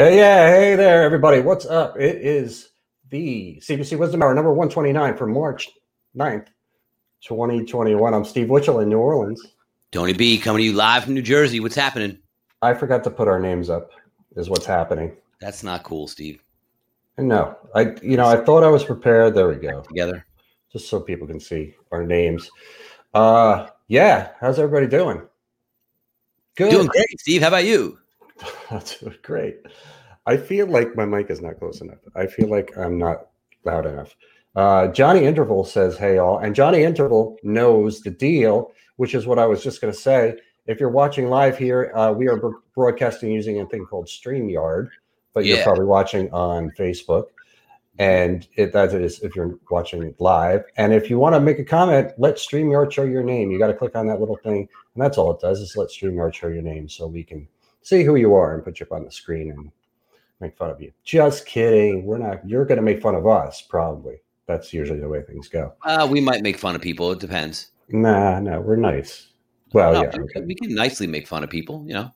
Yeah, yeah. Hey there, everybody. What's up? It is the CBC Wizdumb Hour number 129 for March 9th, 2021. I'm Steve Witchell in New Orleans. Tony B coming to you live from New Jersey. What's happening? I forgot to put our names up, is what's happening. That's not cool, Steve. No, I, you know, I thought I was prepared. There we go. Together. Just so people can see our names. Uh, yeah. How's everybody doing? Good. Doing great, Steve. How about you? That's great. I feel like my mic is not close enough. I feel like I'm not loud enough. Uh, Johnny Interval says, "Hey all," and Johnny Interval knows the deal, which is what I was just going to say. If you're watching live here, uh, we are broadcasting using a thing called Streamyard, but you're probably watching on Facebook. And it, that is if you're watching live. And if you want to make a comment, let StreamYard show your name. You got to click on that little thing, and that's all it does is let StreamYard show your name, so we can see who you are and put you up on the screen and make fun of you. Just kidding. We're not. You're going to make fun of us, probably. That's usually the way things go. Uh, we might make fun of people. It depends. Nah, no, we're nice. Well, No, yeah, we, okay, we can nicely make fun of people. You know.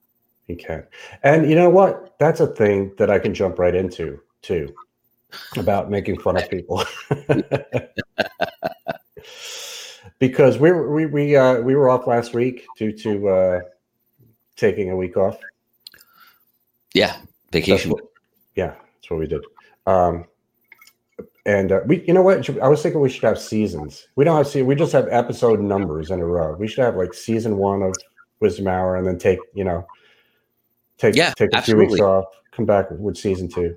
you can. And you know what? That's a thing that I can jump right into too, about making fun of people. because we were we we uh, we were off last week due to uh, taking a week off. Yeah. That's Vacation. what- yeah, that's what we did. Um, and uh, we, you know what? I was thinking we should have seasons. We don't have see. We just have episode numbers in a row. We should have like season one of Wizdumb Hour, and then take you know, take Yeah, take a few weeks off, come back with season two.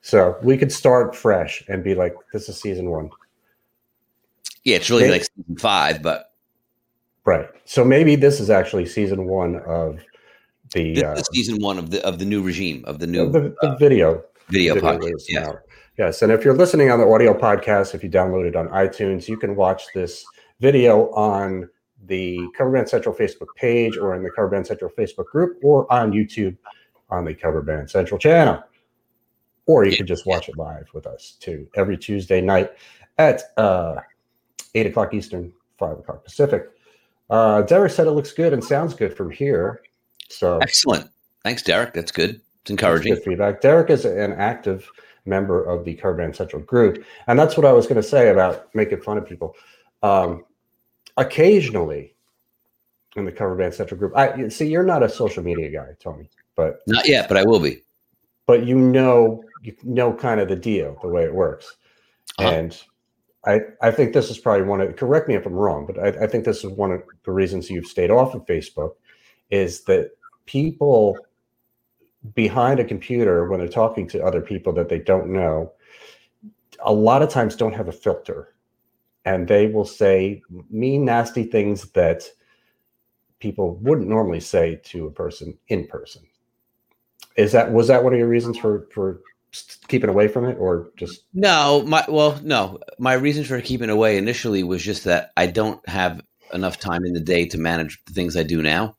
So we could start fresh and be like, "This is season one." Yeah, it's really They- like season five, but Right. So maybe this is actually season one of the this uh, season one of the of the new regime of the new the, the uh, video video video podcast. Yeah. now. Yes, and if you're listening on the audio podcast, if you download it on iTunes, you can watch this video on the Cover Band Central Facebook page or in the Cover Band Central Facebook group or on YouTube on the Cover Band Central channel. Or you Yeah, can just watch it live with us too every Tuesday night at uh, 8 o'clock Eastern, 5 o'clock Pacific. Uh, Derek said it looks good and sounds good from here. So Excellent. Thanks, Derek. That's good. It's encouraging. good feedback. Derek is an active member of the Cover Band Central group, and that's what I was going to say about making fun of people. Um, occasionally, in the Cover Band Central group, I see you're not a social media guy, Tony, but Not yet, but I will be. but you know you know kind of the deal, the way it works, Uh-huh. and. I, I think this is probably one of correct me if I'm wrong, but I, I think this is one of the reasons you've stayed off of Facebook is that people behind a computer when they're talking to other people that they don't know a lot of times don't have a filter. And they will say mean nasty things that people wouldn't normally say to a person in person. Is that was that one of your reasons for for keeping away from it or just? No my well no. My reason for keeping away initially was just that i don't have enough time in the day to manage the things i do now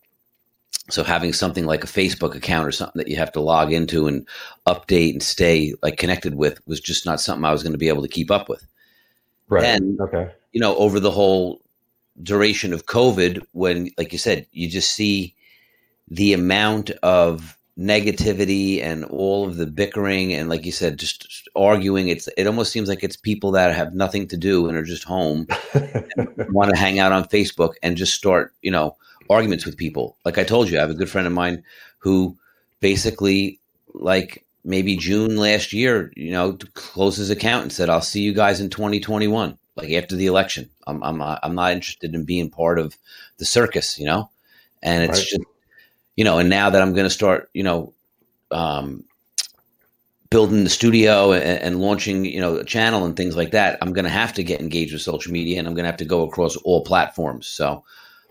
so having something like a facebook account or something that you have to log into and update and stay like connected with was just not something i was going to be able to keep up with. Right. And okay. you know over the whole duration of covid when like you said you just see the amount of negativity and all of the bickering and like you said just arguing. It's it almost seems like it's people that have nothing to do and are just home want to hang out on facebook and just start you know arguments with people. Like i told you i have a good friend of mine who basically like maybe june last year you know closed his account and said i'll see you guys in 2021 like after the election. I'm i'm, I'm not interested in being part of the circus you know? And it's Right. just you know, and now that I'm going to start, you know, um, building the studio and, and launching, you know, a channel and things like that, I'm going to have to get engaged with social media and I'm going to have to go across all platforms. So,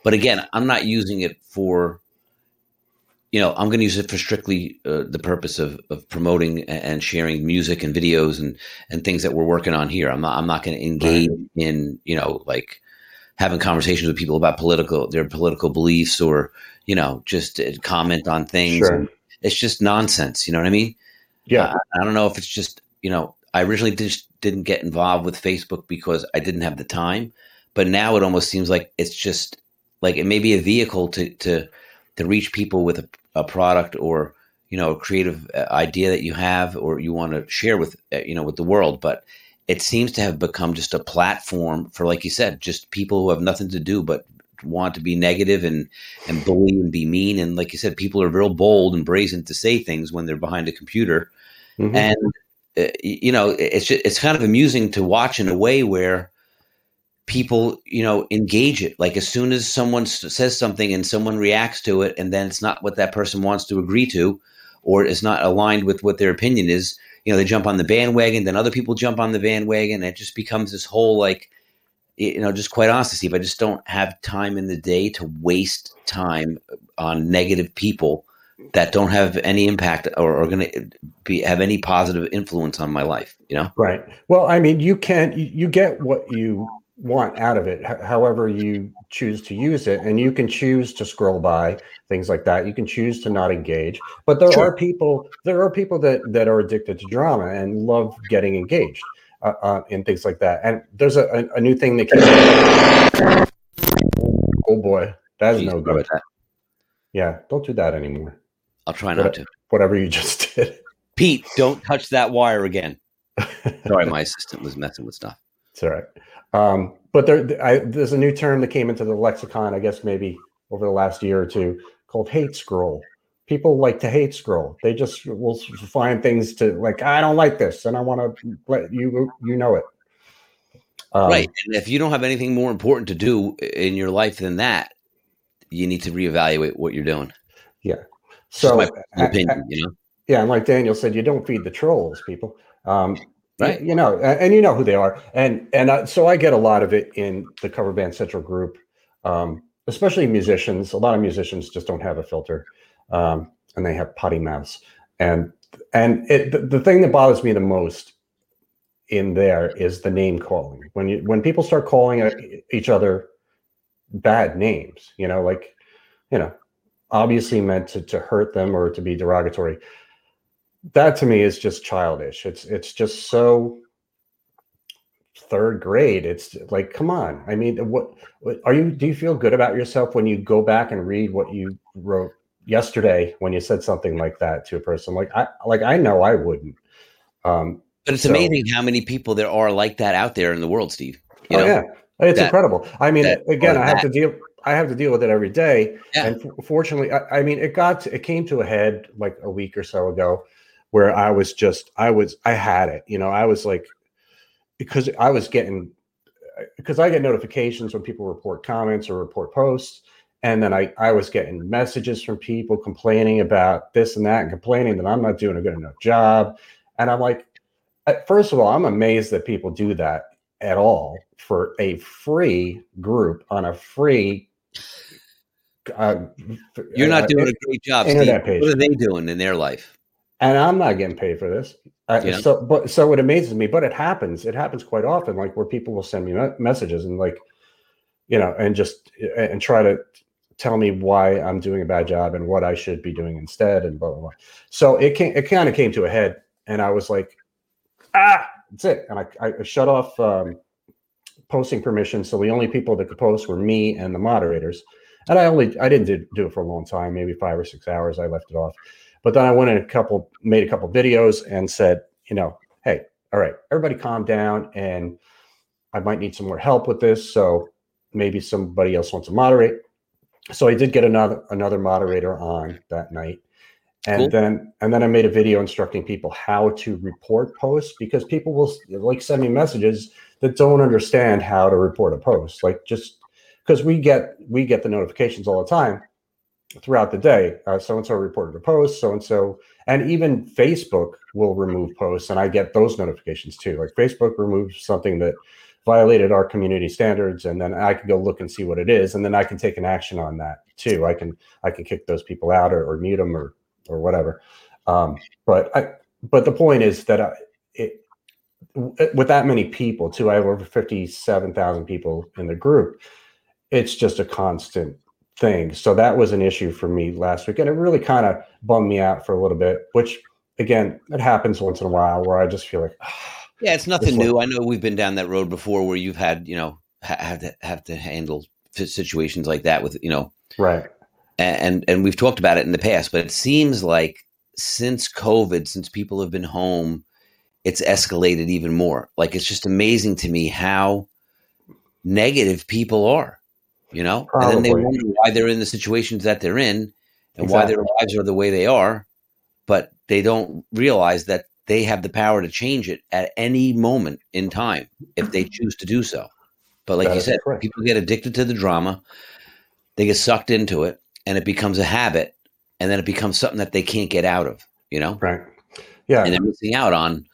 but again, I'm not using it for, you know, I'm going to use it for strictly uh, the purpose of, of promoting and sharing music and videos and, and things that we're working on here. I'm not, I'm not going to engage in, you know, like having conversations with people about political, their political beliefs or, you know, just uh, comment on things. Sure. It's just nonsense. You know what I mean? yeah I, I don't know if it's just, you know, I originally just didn't get involved with Facebook because I didn't have the time, but now it almost seems like it's just like it may be a vehicle to to to reach people with a, a product or you know a creative uh, idea that you have or you want to share with uh, you know with the world, but it seems to have become just a platform for like you said, just people who have nothing to do but want to be negative and and bully and be mean. And like you said people are real bold and brazen to say things when they're behind a computer. Mhm. and uh, you know it's just, it's kind of amusing to watch in a way where people you know engage it. Like as soon as someone s- says something and someone reacts to it and then it's not what that person wants to agree to or is not aligned with what their opinion is you know they jump on the bandwagon then other people jump on the bandwagon and it just becomes this whole like you know just quite honestly steve i just don't have time in the day to waste time on negative people that don't have any impact or are going to be have any positive influence on my life you know Right. Well, I mean, you can't you get what you want out of it, h- however you choose to use it, and you can choose to scroll by things like that. You can choose to not engage, but there Sure. are people there are people that that are addicted to drama and love getting engaged uh, uh, and things like that. And there's a, a, a new thing that came. Oh boy, that is Jeez, no good. Yeah, don't do that anymore. i'll try not to Whatever you just did. pete don't touch that wire again sorry my assistant was messing with stuff It's all right. Um, but there, I, there's a new term that came into the lexicon, I guess maybe over the last year or two, called hate scroll. People like to hate scroll. They just will find things to like. I don't like this, and I want to let you you know it. Um, right and if you don't have anything more important to do in your life than that you need to reevaluate what you're doing Yeah. so my a- a- opinion you know Yeah, and like Daniel said, you don't feed the trolls, people. Um, Right. You, know, and, you know who they are, and and so I get a lot of it in the Cover Band Central group, um, especially musicians. A lot of musicians just don't have a filter, um, and they have potty mouths. And and it, the, the thing that bothers me the most in there is the name calling. When you when people start calling uh, each other bad names, you know, like you know, obviously meant to, to hurt them or to be derogatory that to me is just childish. It's it's just so third grade. It's like come on. I mean what, what are you do you feel good about yourself when you go back and read what you wrote yesterday when you said something like that to a person? Like i like i know i wouldn't. Um but it's So- amazing how many people there are like that out there in the world steve you oh know? yeah. It's that- incredible. I mean that- again i have that. to deal i have to deal with it every day. Yeah. and fortunately I, I mean it got to, it came to a head like a week or so ago where i was just i was i had it you know i was like because i was getting because i get notifications when people report comments or report posts And then I, I was getting messages from people complaining about this and that and complaining that I'm not doing a good enough job. And I'm like, first of all, I'm amazed that people do that at all for a free group on a free. Uh, You're not uh, doing a great job. Internet Steve. page. What are they doing in their life? And I'm not getting paid for this. Uh, yeah. So, but so it amazes me, but it happens. It happens quite often, like where people will send me messages and like, you know, and just and try to tell me why I'm doing a bad job and what I should be doing instead, and blah blah blah. So it came, it kind of came to a head, and I was like, ah, that's it. And I, I shut off um, posting permission. So the only people that could post were me and the moderators. And I only, I didn't do, do it for a long time, maybe five or six hours. I left it off. But then I went in a couple, made a couple videos and said, you know, hey, all right, everybody calm down. And I might need some more help with this. So maybe somebody else wants to moderate. So I did get another another moderator on that night and cool. then and then i made a video instructing people how to report posts because people will like send me messages that don't understand how to report a post like just because we get we get the notifications all the time throughout the day so and so reported a post so and so and even facebook will remove posts and i get those notifications too like facebook removes something that violated our community standards and then i can go look and see what it is and then i can take an action on that too i can i can kick those people out or, or mute them or or whatever. Um, but I, but the point is that I, it, with that many people too, I have over fifty-seven thousand people in the group. It's just a constant thing. So that was an issue for me last week, and it really kind of bummed me out for a little bit. Which again, it happens once in a while where I just feel like. Ah, yeah, it's nothing new. I know we've been down that road before, where you've had you know have to have to handle situations like that with you know right and and we've talked about it in the past, but it seems like since COVID, since people have been home, it's escalated even more. Like it's just amazing to me how negative people are, you know, Probably. and then they wonder why they're in the situations that they're in and exactly. why their lives are the way they are, but they don't realize that they have the power to change it at any moment in time if they choose to do so. But like that you said, correct. people get addicted to the drama, they get sucked into it, and it becomes a habit and then it becomes something that they can't get out of, you know? Right. Yeah. And they're missing out on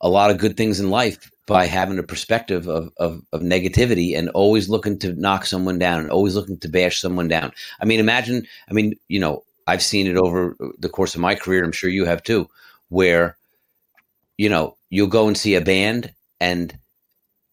a lot of good things in life by having a perspective of, of, of negativity and always looking to knock someone down and always looking to bash someone down. I mean, imagine, I mean, you know, I've seen it over the course of my career. I'm sure you have too, where, you know, you'll go and see a band and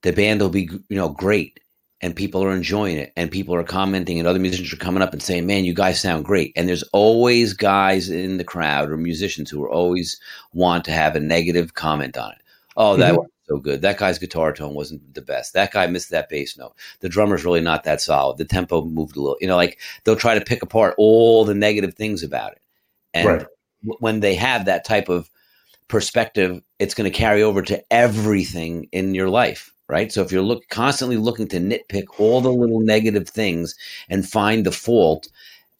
the band will be, you know, great and people are enjoying it and people are commenting and other musicians are coming up and saying man you guys sound great. And there's always guys in the crowd or musicians who are always want to have a negative comment on it. Oh that mm-hmm. was so good. That guy's guitar tone wasn't the best. That guy missed that bass note. The drummer's really not that solid. The tempo moved a little. You know like they'll try to pick apart all the negative things about it. And right. when they have that type of perspective it's going to carry over to everything in your life right? So if you're look constantly looking to nitpick all the little negative things and find the fault,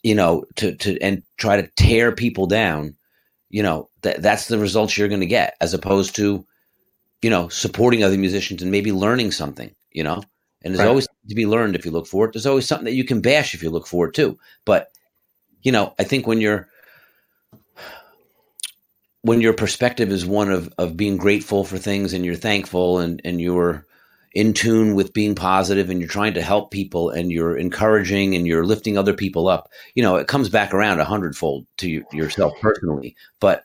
you know, to to and try to tear people down, you know, that that's the results you're going to get as opposed to, you know, supporting other musicians and maybe learning something, you know. And there's right. always to be learned if you look for it. There's always something that you can bash if you look for it too. But you know, I think when you're when your perspective is one of of being grateful for things and you're thankful and and you're in tune with being positive and you're trying to help people and you're encouraging and you're lifting other people up, you know, it comes back around a hundredfold to you, yourself personally. But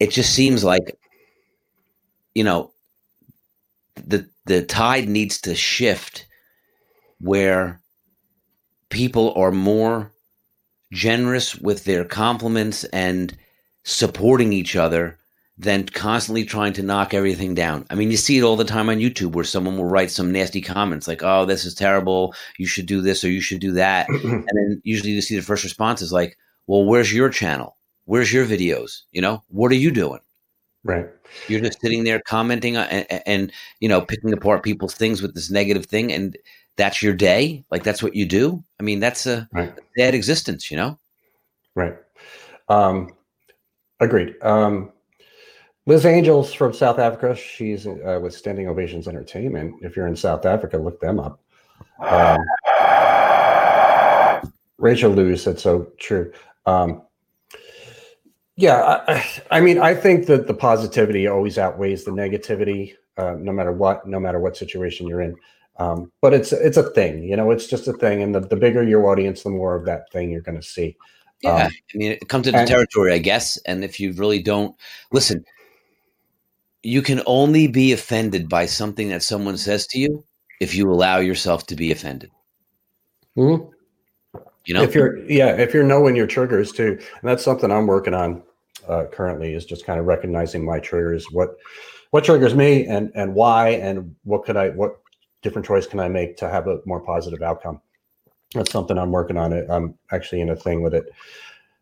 it just seems like, you know, the the tide needs to shift where people are more generous with their compliments and supporting each other than constantly trying to knock everything down. I mean, you see it all the time on YouTube where someone will write some nasty comments like, "Oh, this is terrible. You should do this or you should do that," and then usually you see the first response is like, "Well, where's your channel? Where's your videos? You know, what are you doing?" Right. You're just sitting there commenting and, and you know picking apart people's things with this negative thing, and that's your day. Like that's what you do. I mean, that's a right. bad existence. You know. Right. Um, agreed. Um, Liz Angels from South Africa. She's uh, with Standing Ovations Entertainment. If you're in South Africa, look them up. Um, Rachel Lewis said so true. Um, yeah, I, I, mean, I think that the positivity always outweighs the negativity, uh, no matter what, no matter what situation you're in. Um, but it's it's a thing, you know. It's just a thing, and the, the bigger your audience, the more of that thing you're going to see. Yeah, um, I mean, it comes into and, territory, I guess. And if you really don't listen, you can only be offended by something that someone says to you if you allow yourself to be offended. Mm-hmm. You know, if you're yeah, if you're knowing your triggers too, and that's something I'm working on uh, currently is just kind of recognizing my triggers, what what triggers me, and and why, and what could I what different choice can I make to have a more positive outcome. That's something I'm working on. It I'm actually in a thing with it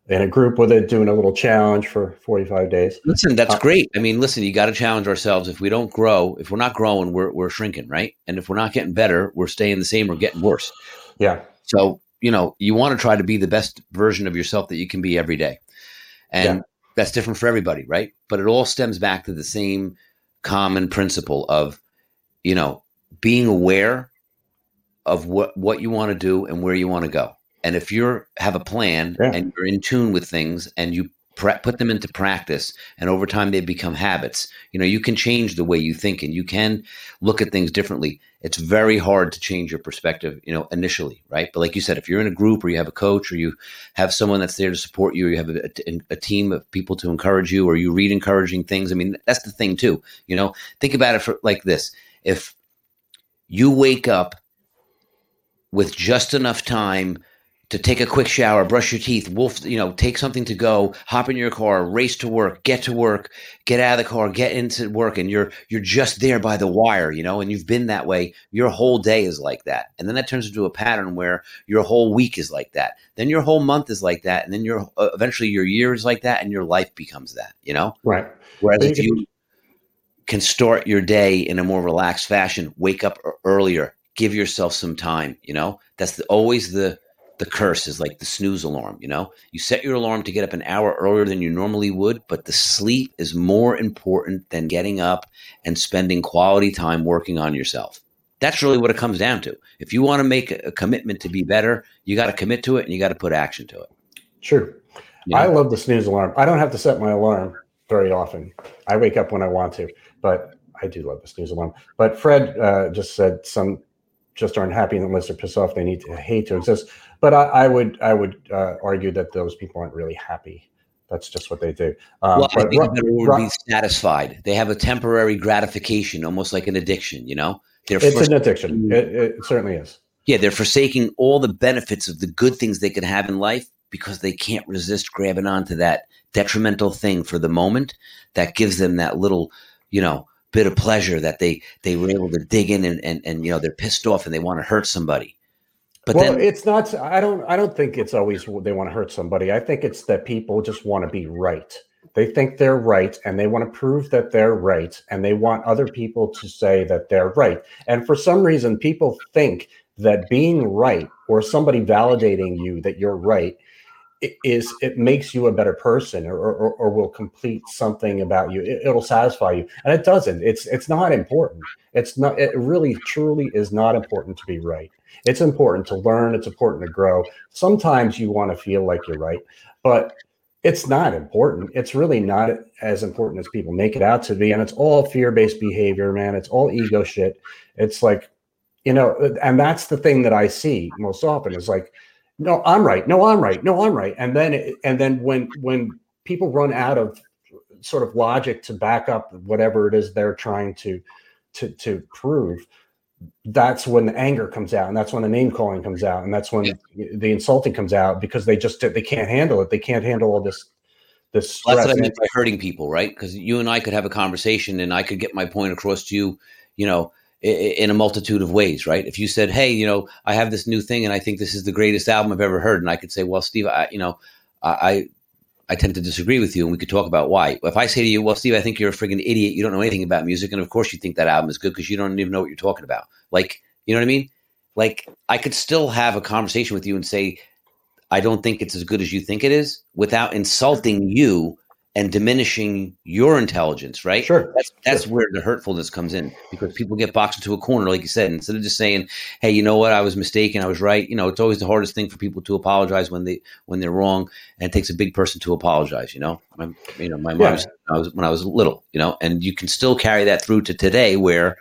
in a group with it, doing a little challenge for 45 days. Listen, that's uh, great. I mean, listen, you got to challenge ourselves. If we don't grow, if we're not growing, we're, we're shrinking, right? And if we're not getting better, we're staying the same or getting worse. Yeah. So, you know, you want to try to be the best version of yourself that you can be every day. And yeah. that's different for everybody, right? But it all stems back to the same common principle of, you know, being aware of what, what you want to do and where you want to go. And if you have a plan yeah. and you're in tune with things and you pre- put them into practice and over time they become habits, you know, you can change the way you think and you can look at things differently. It's very hard to change your perspective, you know, initially, right? But like you said, if you're in a group or you have a coach or you have someone that's there to support you, or you have a, a, a team of people to encourage you, or you read encouraging things. I mean, that's the thing too. You know, think about it for like this: if you wake up with just enough time to take a quick shower, brush your teeth, wolf, you know, take something to go, hop in your car, race to work, get to work, get out of the car, get into work, and you're you're just there by the wire, you know, and you've been that way. Your whole day is like that, and then that turns into a pattern where your whole week is like that. Then your whole month is like that, and then your uh, eventually your year is like that, and your life becomes that, you know. Right. Whereas if you can start your day in a more relaxed fashion, wake up earlier, give yourself some time, you know, that's the, always the the curse is like the snooze alarm, you know? You set your alarm to get up an hour earlier than you normally would, but the sleep is more important than getting up and spending quality time working on yourself. That's really what it comes down to. If you want to make a commitment to be better, you got to commit to it and you got to put action to it. True. You know? I love the snooze alarm. I don't have to set my alarm very often. I wake up when I want to, but I do love the snooze alarm. But Fred uh, just said some just aren't happy unless they're pissed off. They need to hate to exist. But I, I would I would uh, argue that those people aren't really happy. That's just what they do. Um, well, I think be satisfied. They have a temporary gratification, almost like an addiction. You know, they're it's an addiction. It, it certainly is. Yeah, they're forsaking all the benefits of the good things they could have in life because they can't resist grabbing onto that detrimental thing for the moment that gives them that little, you know, bit of pleasure that they they were able to dig in and and, and you know they're pissed off and they want to hurt somebody. But well, then, it's not. I don't. I don't think it's always they want to hurt somebody. I think it's that people just want to be right. They think they're right, and they want to prove that they're right, and they want other people to say that they're right. And for some reason, people think that being right or somebody validating you that you're right is it makes you a better person or, or, or will complete something about you it, will satisfy you and it doesn't it's it's not important it's not it really truly is not important to be right it's important to learn it's important to grow. Sometimes you want to feel like you're right but it's not important. It's really not as important as people make it out to be and it's all fear-based behavior man. It's all ego shit. It's like you know and that's the thing that i see most often is like no i'm right. No i'm right. No i'm right. And then and then when when people run out of sort of logic to back up whatever it is they're trying to to to prove that's when the anger comes out and that's when the name calling comes out and that's when yeah. the insulting comes out because they just they can't handle it they can't handle all this this well, that's what i meant by hurting people right because you and i could have a conversation and i could get my point across to you you know in a multitude of ways, right? If you said, "Hey, you know, I have this new thing, and I think this is the greatest album I've ever heard," and I could say, "Well, Steve, I, you know, I, I tend to disagree with you, and we could talk about why." If I say to you, "Well, Steve, I think you're a friggin' idiot. You don't know anything about music, and of course you think that album is good because you don't even know what you're talking about," like, you know what I mean? Like, I could still have a conversation with you and say, "I don't think it's as good as you think it is," without insulting you and diminishing your intelligence, right? Sure. That's that's sure. where the hurtfulness comes in because people get boxed into a corner, like you said, instead of just saying, "Hey, you know what? I was mistaken. I was right." You know, it's always the hardest thing for people to apologize when they when they're wrong, and it takes a big person to apologize. You know, my, you know, my mom Yeah. was, I was when I was little. You know, and you can still carry that through to today, where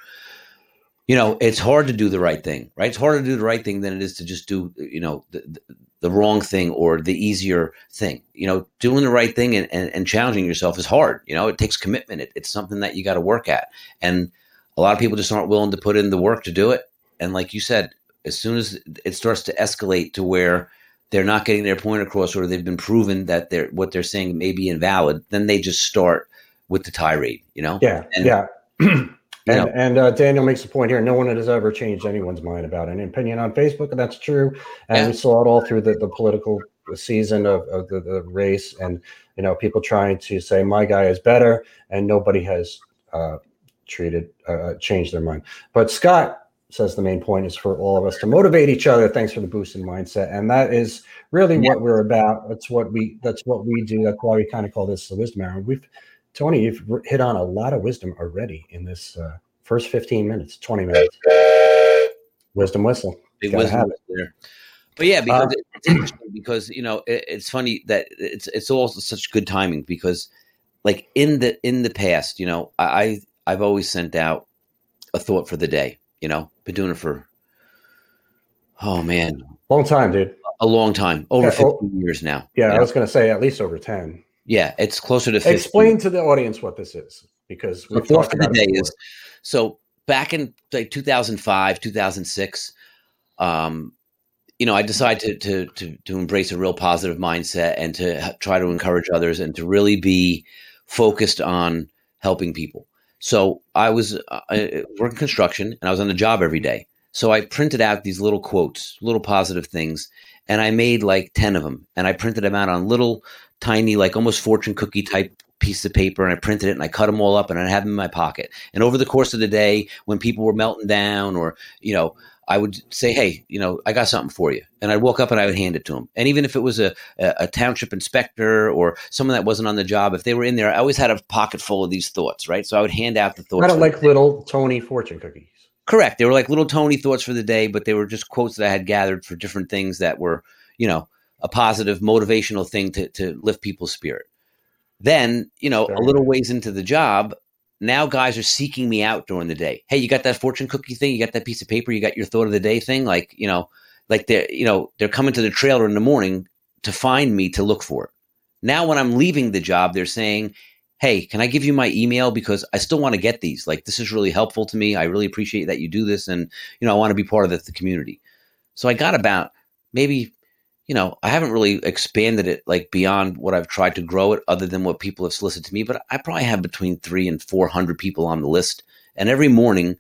you know it's hard to do the right thing, right? It's harder to do the right thing than it is to just do you know the, the, the wrong thing or the easier thing. You know, doing the right thing and, and, and challenging yourself is hard. You know, it takes commitment. It, it's something that you got to work at, and a lot of people just aren't willing to put in the work to do it. And like you said, as soon as it starts to escalate to where they're not getting their point across or they've been proven that they're what they're saying may be invalid, then they just start with the tirade. You know, Yeah, And- yeah. and know. and uh, Daniel makes a point here. No one has ever changed anyone's mind about an opinion on Facebook, and that's true. And Yeah. we saw it all through the, the political season of, of the, the race, and you know, people trying to say my guy is better, and nobody has uh, treated uh, changed their mind. But Scott says the main point is for all of us to motivate each other. Thanks for the boost in mindset, and that is really Yeah. what we're about. That's what we that's what we do. That's why we kind of call this the wisdom hour. We've Tony, you've hit on a lot of wisdom already in this uh, first 15 minutes, 20 minutes. Wisdom whistle. big Gotta wisdom there. But yeah, because Uh, it's interesting because you know it, it's funny that it's it's also such good timing because like in the in the past, you know, I I- I've always sent out a thought for the day. You know, been doing it for oh man, Long time, dude. a long time, over Yeah, oh- fifteen years now. Yeah, I know? was going to say at least over 10. Yeah, it's closer to 15. Explain to the audience what this is because thought talked for the day before. is so back in like 2005 2006 um you know i decided to, to to to embrace a real positive mindset and to try to encourage others and to really be focused on helping people so i was uh, working construction and i was on the job every day so i printed out these little quotes little positive things and i made like 10 of them and i printed them out on little tiny like almost fortune cookie type piece of paper and I printed it and I cut them all up and I have them in my pocket. And over the course of the day, when people were melting down or, you know, I would say, Hey, you know, I got something for you. And I'd walk up and I would hand it to them. And even if it was a, a, a township inspector or someone that wasn't on the job, if they were in there, I always had a pocket full of these thoughts, right? So I would hand out the thoughts. Kind of like little Tony fortune cookies. Correct. They were like little Tony thoughts for the day, but they were just quotes that I had gathered for different things that were, you know, a positive motivational thing to, to lift people's spirit. Then, you know, a little ways into the job, now guys are seeking me out during the day. Hey, you got that fortune cookie thing? You got that piece of paper? You got your thought of the day thing? Like, you know, like they're, you know, they're coming to the trailer in the morning to find me to look for it. Now, when I'm leaving the job, they're saying, Hey, can I give you my email? Because I still want to get these. Like, this is really helpful to me. I really appreciate that you do this. And, you know, I want to be part of the, the community. So I got about maybe, you know, I haven't really expanded it like beyond what I've tried to grow it other than what people have solicited to me, but I probably have between three and 400 people on the list. And every morning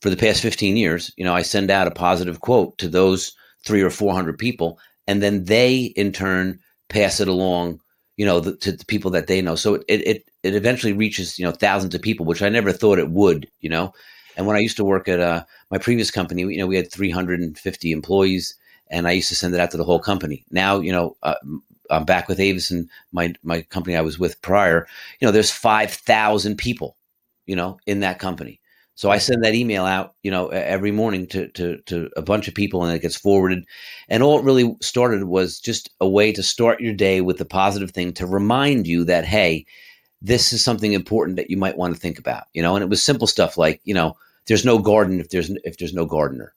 for the past 15 years, you know, I send out a positive quote to those three or 400 people. And then they in turn pass it along, you know, the, to the people that they know. So it, it, it eventually reaches, you know, thousands of people, which I never thought it would, you know. And when I used to work at uh, my previous company, you know, we had 350 employees and I used to send it out to the whole company. Now, you know, uh, I'm back with Avis and my, my company I was with prior, you know, there's 5,000 people, you know, in that company. So I send that email out, you know, every morning to, to, to a bunch of people and it gets forwarded. And all it really started was just a way to start your day with a positive thing to remind you that, hey, this is something important that you might want to think about, you know, and it was simple stuff like, you know, there's no garden if there's, if there's no gardener,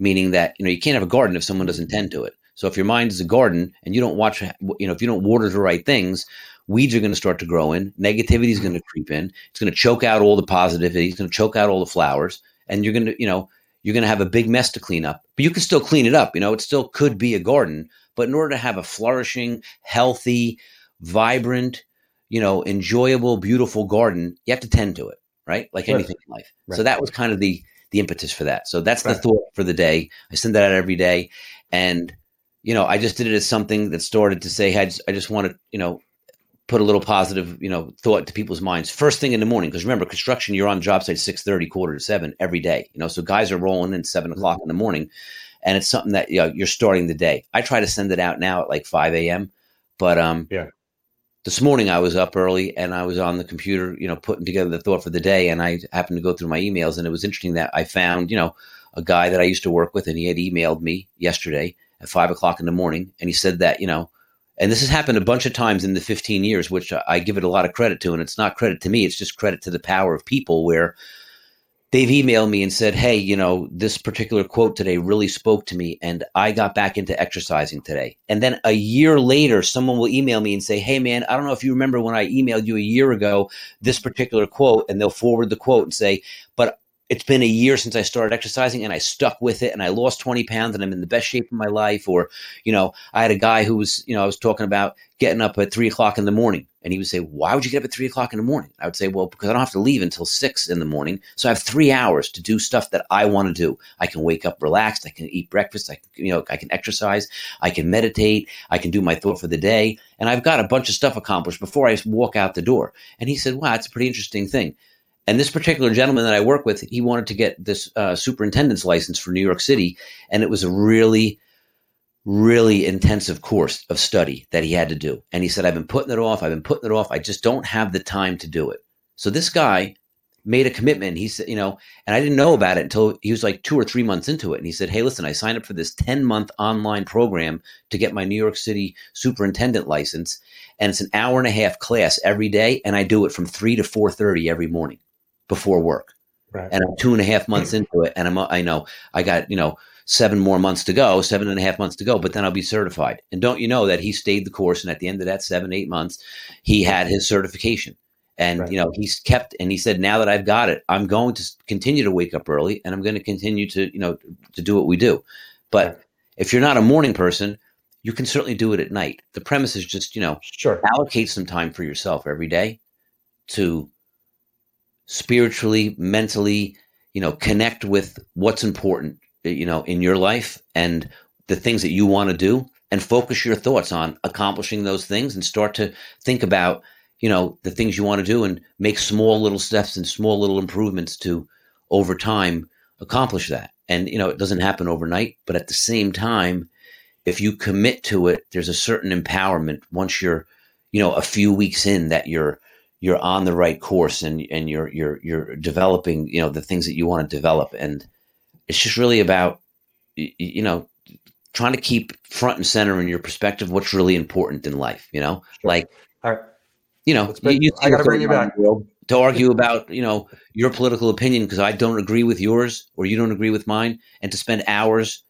meaning that, you know, you can't have a garden if someone doesn't mm-hmm. tend to it. So if your mind is a garden and you don't watch, you know, if you don't water the right things, weeds are going to start to grow in. Negativity is going to creep in. It's going to choke out all the positivity. It's going to choke out all the flowers, and you're going to, you know, you're going to have a big mess to clean up. But you can still clean it up. You know, it still could be a garden. But in order to have a flourishing, healthy, vibrant, you know, enjoyable, beautiful garden, you have to tend to it, right? Like Right. anything in life. So that was kind of the the impetus for that. So that's the thought for the day. I send that out every day, and you know, I just did it as something that started to say, hey, I just, I just want to, you know, put a little positive, you know, thought to people's minds first thing in the morning. Because remember, construction, you're on job site six thirty, quarter to seven every day. You know, so guys are rolling in seven o'clock in the morning, and it's something that you know, you're starting the day. I try to send it out now at like five a.m., but um, Yeah. this morning I was up early and I was on the computer, you know, putting together the thought for the day. And I happened to go through my emails and it was interesting that I found, you know, a guy that I used to work with and he had emailed me yesterday at five o'clock in the morning. And he said that, you know, and this has happened a bunch of times in the 15 years, which I give it a lot of credit to. And it's not credit to me, it's just credit to the power of people where they've emailed me and said, Hey, you know, this particular quote today really spoke to me and I got back into exercising today. And then a year later, someone will email me and say, Hey, man, I don't know if you remember when I emailed you a year ago this particular quote, and they'll forward the quote and say, it's been a year since I started exercising and I stuck with it and I lost 20 pounds and I'm in the best shape of my life. Or, you know, I had a guy who was, you know, I was talking about getting up at three o'clock in the morning. And he would say, Why would you get up at three o'clock in the morning? I would say, Well, because I don't have to leave until six in the morning. So I have three hours to do stuff that I want to do. I can wake up relaxed. I can eat breakfast. I can, you know, I can exercise. I can meditate. I can do my thought for the day. And I've got a bunch of stuff accomplished before I walk out the door. And he said, Wow, that's a pretty interesting thing. And this particular gentleman that I work with, he wanted to get this uh, superintendent's license for New York City. And it was a really, really intensive course of study that he had to do. And he said, I've been putting it off. I've been putting it off. I just don't have the time to do it. So this guy made a commitment. He said, you know, and I didn't know about it until he was like two or three months into it. And he said, Hey, listen, I signed up for this 10 month online program to get my New York City superintendent license. And it's an hour and a half class every day. And I do it from three to 4.30 every morning before work. Right. And I'm two and a half months hmm. into it, and I'm uh, I know I got you know seven more months to go, seven and a half months to go, but then I'll be certified. And don't you know that he stayed the course, and at the end of that seven eight months, he had his certification. And right. you know he's kept, and he said, now that I've got it, I'm going to continue to wake up early, and I'm going to continue to you know to do what we do. But right. if you're not a morning person, you can certainly do it at night. The premise is just you know sure. allocate some time for yourself every day to spiritually, mentally, you know, connect with what's important, eh, you know, in your life and the things that you want to do and focus your thoughts on accomplishing those things and start to think about, you know, the things you want to do and make small little steps and small little improvements to over time accomplish that. And, you know, it doesn't happen overnight, but at the same time, if you commit to it, there's a certain empowerment once you're, you know, a few weeks in that you're you're on the right course and and you're you're you're developing you know the things that you want to develop and it's just really about you know trying to keep front and center in your perspective what's really important in life you know sure. like right. you know been, you, I got to bring you back to argue about you know your political opinion because I don't agree with yours or you don't agree with mine and to spend hours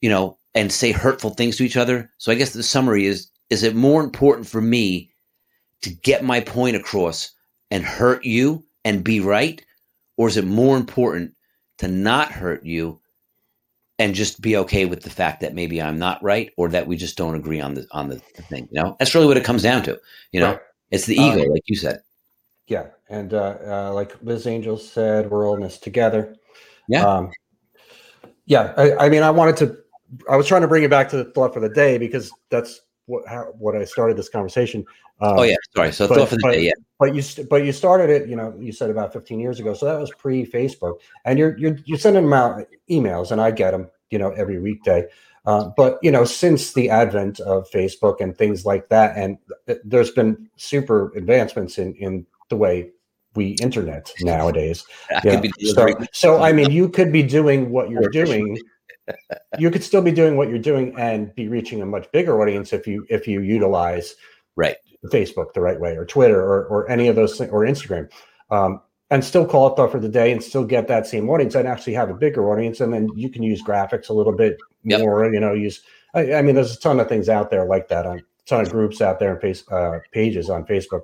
you know and say hurtful things to each other so I guess the summary is is it more important for me to get my point across and hurt you and be right? Or is it more important to not hurt you and just be okay with the fact that maybe I'm not right or that we just don't agree on the on the, thing? You know, that's really what it comes down to. You know, right. it's the ego, uh, like you said. Yeah, and uh, uh, like Liz Angel said, we're all in this together. Yeah. Um, yeah, I, I mean, I wanted to. I was trying to bring it back to the thought for the day because that's what how, what I started this conversation. Um, oh yeah, sorry. So but, for the but, day, yeah. But you but you started it. You know, you said about 15 years ago. So that was pre Facebook, and you're you're you're sending them out emails, and I get them. You know, every weekday. Uh, but you know, since the advent of Facebook and things like that, and th- there's been super advancements in in the way we internet nowadays. Yeah. So, so I mean, you could be doing what you're doing you could still be doing what you're doing and be reaching a much bigger audience if you if you utilize right Facebook the right way or Twitter or or any of those things or Instagram. Um, and still call it thought for the day and still get that same audience and actually have a bigger audience. And then you can use graphics a little bit yep. more, you know, use, I, I, mean, there's a ton of things out there like that on a ton of groups out there and face, uh, pages on Facebook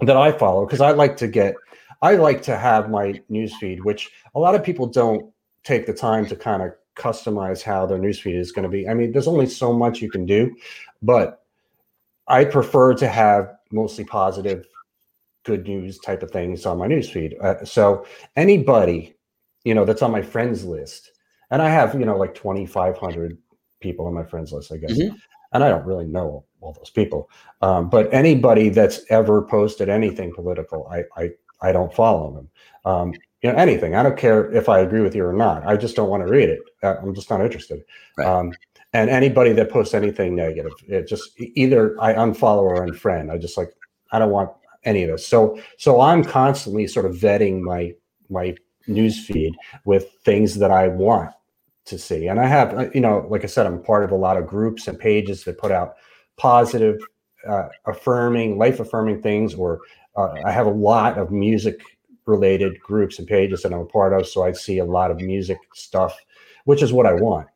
that I follow. Cause I like to get, I like to have my newsfeed, which a lot of people don't take the time to kind of customize how their newsfeed is going to be. I mean, there's only so much you can do, but I prefer to have mostly positive, good news type of things on my newsfeed. Uh, so anybody, you know, that's on my friends list, and I have, you know, like 2,500 people on my friends list, I guess. Mm-hmm. And I don't really know all those people, um, but anybody that's ever posted anything political, I I, I don't follow them. Um, you know anything. I don't care if I agree with you or not. I just don't want to read it. Uh, I'm just not interested. Right. Um, and anybody that posts anything negative, it just either I unfollow or unfriend. I just like I don't want any of this. So so I'm constantly sort of vetting my my news feed with things that I want to see. And I have, uh, you know, like I said, I'm part of a lot of groups and pages that put out positive, uh, affirming, life affirming things, or uh, I have a lot of music related groups and pages that I'm a part of. So I see a lot of music stuff, which is what I want.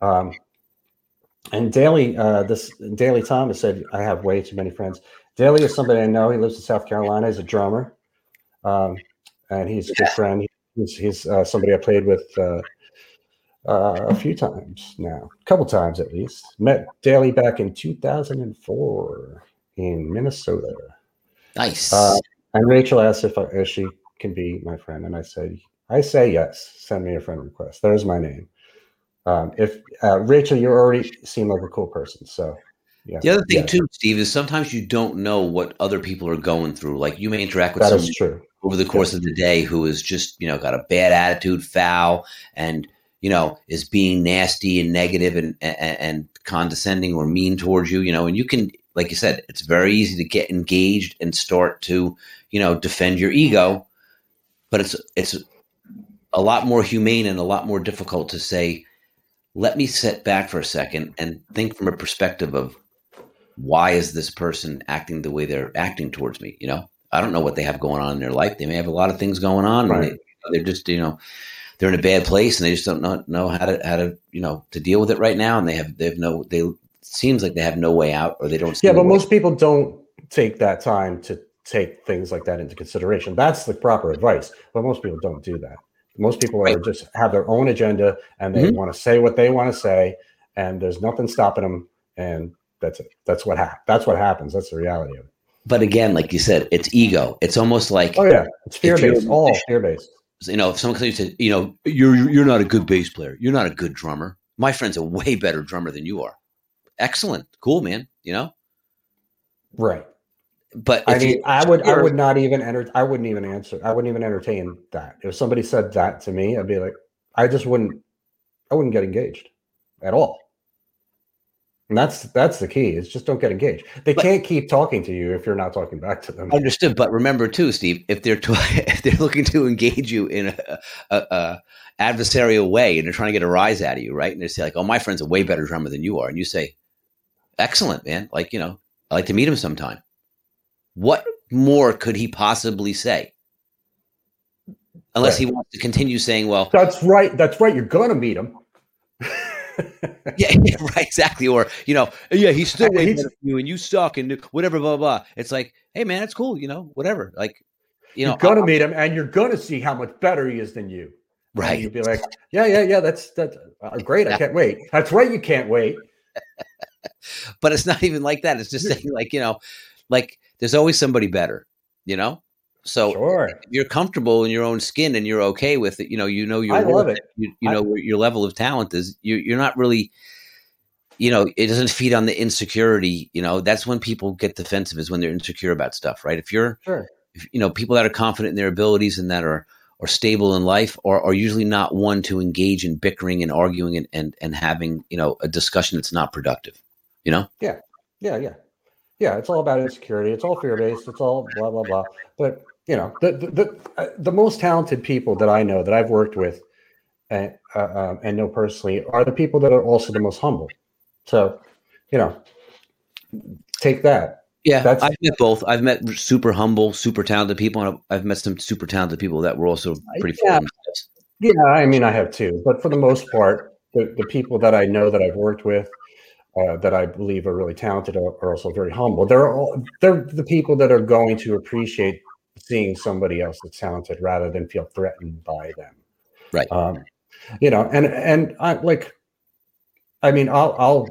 Um, and Daly, uh, this Daly Thomas said, I have way too many friends. Daly is somebody I know. He lives in South Carolina. He's a drummer. Um, and he's a good friend. He's, he's uh, somebody I played with uh, uh, a few times now, a couple times at least. Met Daly back in 2004 in Minnesota. Nice. Uh, and Rachel asked if, I, if she can be my friend, and I said, I say yes. Send me a friend request. There's my name. Um, if uh, Rachel, you already seem like a cool person, so yeah. The other thing yeah. too, Steve, is sometimes you don't know what other people are going through. Like you may interact with That someone true. over the course of the day who is just you know got a bad attitude, foul, and you know is being nasty and negative and, and and condescending or mean towards you. You know, and you can, like you said, it's very easy to get engaged and start to you know defend your ego, but it's it's a lot more humane and a lot more difficult to say. Let me sit back for a second and think from a perspective of why is this person acting the way they're acting towards me? You know, I don't know what they have going on in their life. They may have a lot of things going on. Right. And they, they're just, you know, they're in a bad place and they just don't know, know how to, how to, you know, to deal with it right now. And they have, they have no, they seems like they have no way out or they don't. see Yeah, but most people don't take that time to take things like that into consideration. That's the proper advice, but most people don't do that. Most people are Right. just have their own agenda and they Mhm. want to say what they want to say, and there's nothing stopping them. And that's it. That's what hap- That's what happens. That's the reality of it. but again, like you said, it's ego. It's almost like, Oh yeah, it's fear based. All fear based. you know, if someone comes to you, you know, you're you're not a good bass player. You're not a good drummer. My friend's a way better drummer than you are. Excellent, cool, man. You know, Right. But I mean, I would, I would not even enter. I wouldn't even answer. I wouldn't even entertain that. If somebody said that to me, I'd be like, I just wouldn't. I wouldn't get engaged at all. And that's that's the key. Is just don't get engaged. They But- can't keep talking to you if you're not talking back to them. Understood, but remember too, Steve, if they're t- if they're looking to engage you in a, a, a adversarial way and they're trying to get a rise out of you, right? And they say like, "Oh, my friend's a way better drummer than you are," and you say, "Excellent, man! Like you know, I like to meet him sometime." What more could he possibly say? Unless he wants to continue saying, "Well, That's right. That's right. You're gonna meet him. yeah, right, exactly," or you know, "Yeah, he's still better than you, and you suck, and whatever, blah blah." blah. It's like, "Hey, man, it's cool, you know, whatever." Like, you know, you're gonna meet him, and you're gonna see how much better he is than you. And right? You'd be like, yeah, yeah, yeah. That's that's uh, great. I can't wait. That's right. You can't wait. but it's not even like that. It's just saying like, you know, like there's always somebody better, you know? So Sure. if you're comfortable in your own skin and you're okay with it, you know, you know your I love it. You, you I- know your level of talent is. You, you're not really, you know, it doesn't feed on the insecurity. You know, that's when people get defensive is when they're insecure about stuff, right? If you're, Sure. if, you know, people that are confident in their abilities and that are are stable in life are, are usually not one to engage in bickering and arguing and, and and having you know a discussion that's not productive. You know, Yeah, yeah, yeah. Yeah, it's all about insecurity. It's all fear based. It's all blah blah blah. But you know, the the the, uh, the most talented people that I know that I've worked with and uh, um, and know personally are the people that are also the most humble. So, you know, take that. Yeah, That's- I've met both. I've met super humble, super talented people, and I've met some super talented people that were also pretty. Yeah. Yeah, I mean, I have too, but for the most part, the, the people that I know that I've worked with, uh, that I believe are really talented, are, are also very humble. They're all they're the people that are going to appreciate seeing somebody else that's talented rather than feel threatened by them. Right. Um, you know, and and I like, I mean, I'll I'll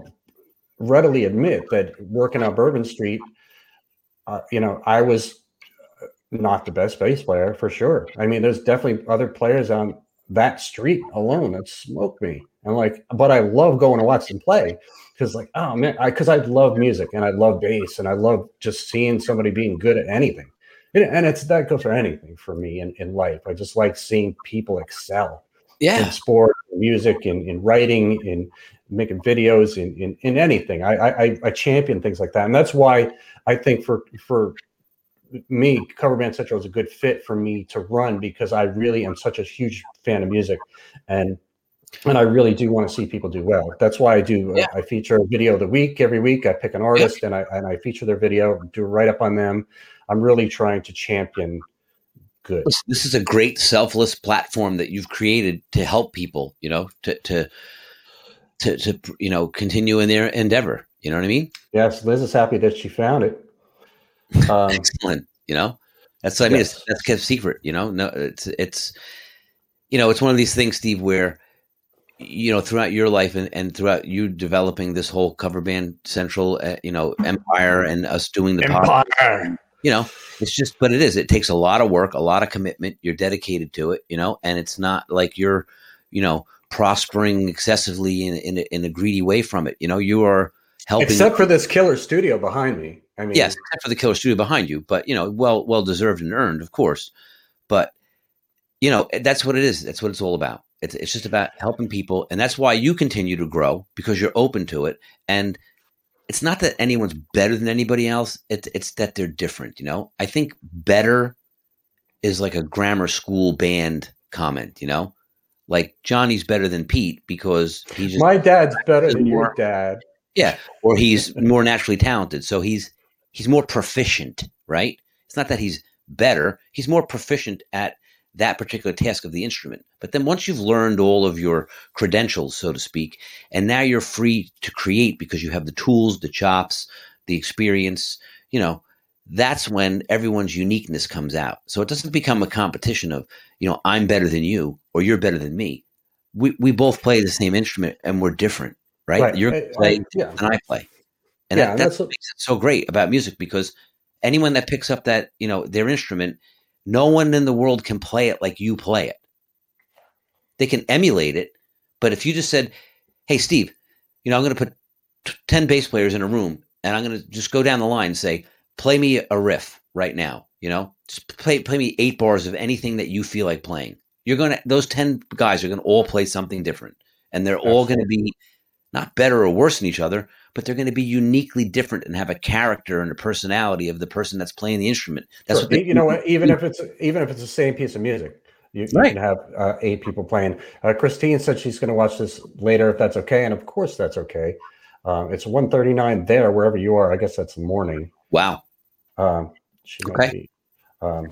readily admit that working on Bourbon Street, uh, you know, I was not the best bass player for sure. I mean, there's definitely other players on that street alone that smoked me. And like, but I love going to watch them play because, like, oh man, I because I love music and I love bass and I love just seeing somebody being good at anything. And, and it's that goes for anything for me in, in life. I just like seeing people excel yeah in sport, in music, in, in writing, in making videos in in, in anything. I, I I champion things like that, and that's why I think for for me, Cover Band Central is a good fit for me to run because I really am such a huge fan of music, and and I really do want to see people do well. That's why I do. Yeah. I feature a video of the week every week. I pick an artist yeah. and I and I feature their video, do a write up on them. I'm really trying to champion good. This is a great selfless platform that you've created to help people. You know, to to to to you know continue in their endeavor. You know what I mean? Yes, Liz is happy that she found it. Um, Excellent. You know, that's what I mean. Yes. that's kept secret. You know, no, it's it's you know, it's one of these things, Steve, where you know throughout your life and, and throughout you developing this whole cover band central uh, you know empire and us doing the empire. You know it's just but it is it takes a lot of work a lot of commitment you're dedicated to it you know and it's not like you're you know prospering excessively in, in, in a greedy way from it you know you are helping except for this killer studio behind me I mean, yes, except for the killer studio behind you, but you know, well, well deserved and earned, of course. But you know, that's what it is. That's what it's all about. It's it's just about helping people, and that's why you continue to grow because you're open to it. And it's not that anyone's better than anybody else. It's it's that they're different. You know, I think better is like a grammar school band comment. You know, like Johnny's better than Pete because he's my dad's better than more, your dad. Yeah, or he's more naturally talented, so he's he's more proficient, right? It's not that he's better, he's more proficient at that particular task of the instrument. But then once you've learned all of your credentials, so to speak, and now you're free to create because you have the tools, the chops, the experience, you know, that's when everyone's uniqueness comes out. So it doesn't become a competition of, you know, I'm better than you or you're better than me. We we both play the same instrument and we're different, right? right. You're playing yeah. and I play. And yeah, that, that's what makes it so great about music because anyone that picks up that, you know, their instrument, no one in the world can play it like you play it. They can emulate it, but if you just said, "Hey, Steve, you know, I'm going to put t- 10 bass players in a room and I'm going to just go down the line and say, "Play me a riff right now." You know, just play play me 8 bars of anything that you feel like playing. You're going to those 10 guys are going to all play something different and they're Absolutely. all going to be not better or worse than each other, but they're going to be uniquely different and have a character and a personality of the person that's playing the instrument. That's sure. what they, you know. What, even if it's even if it's the same piece of music, you, you right. can have uh, eight people playing. Uh, Christine said she's going to watch this later if that's okay, and of course that's okay. Um, it's 1.39 there wherever you are. I guess that's morning. Wow. Um, okay. Be, um,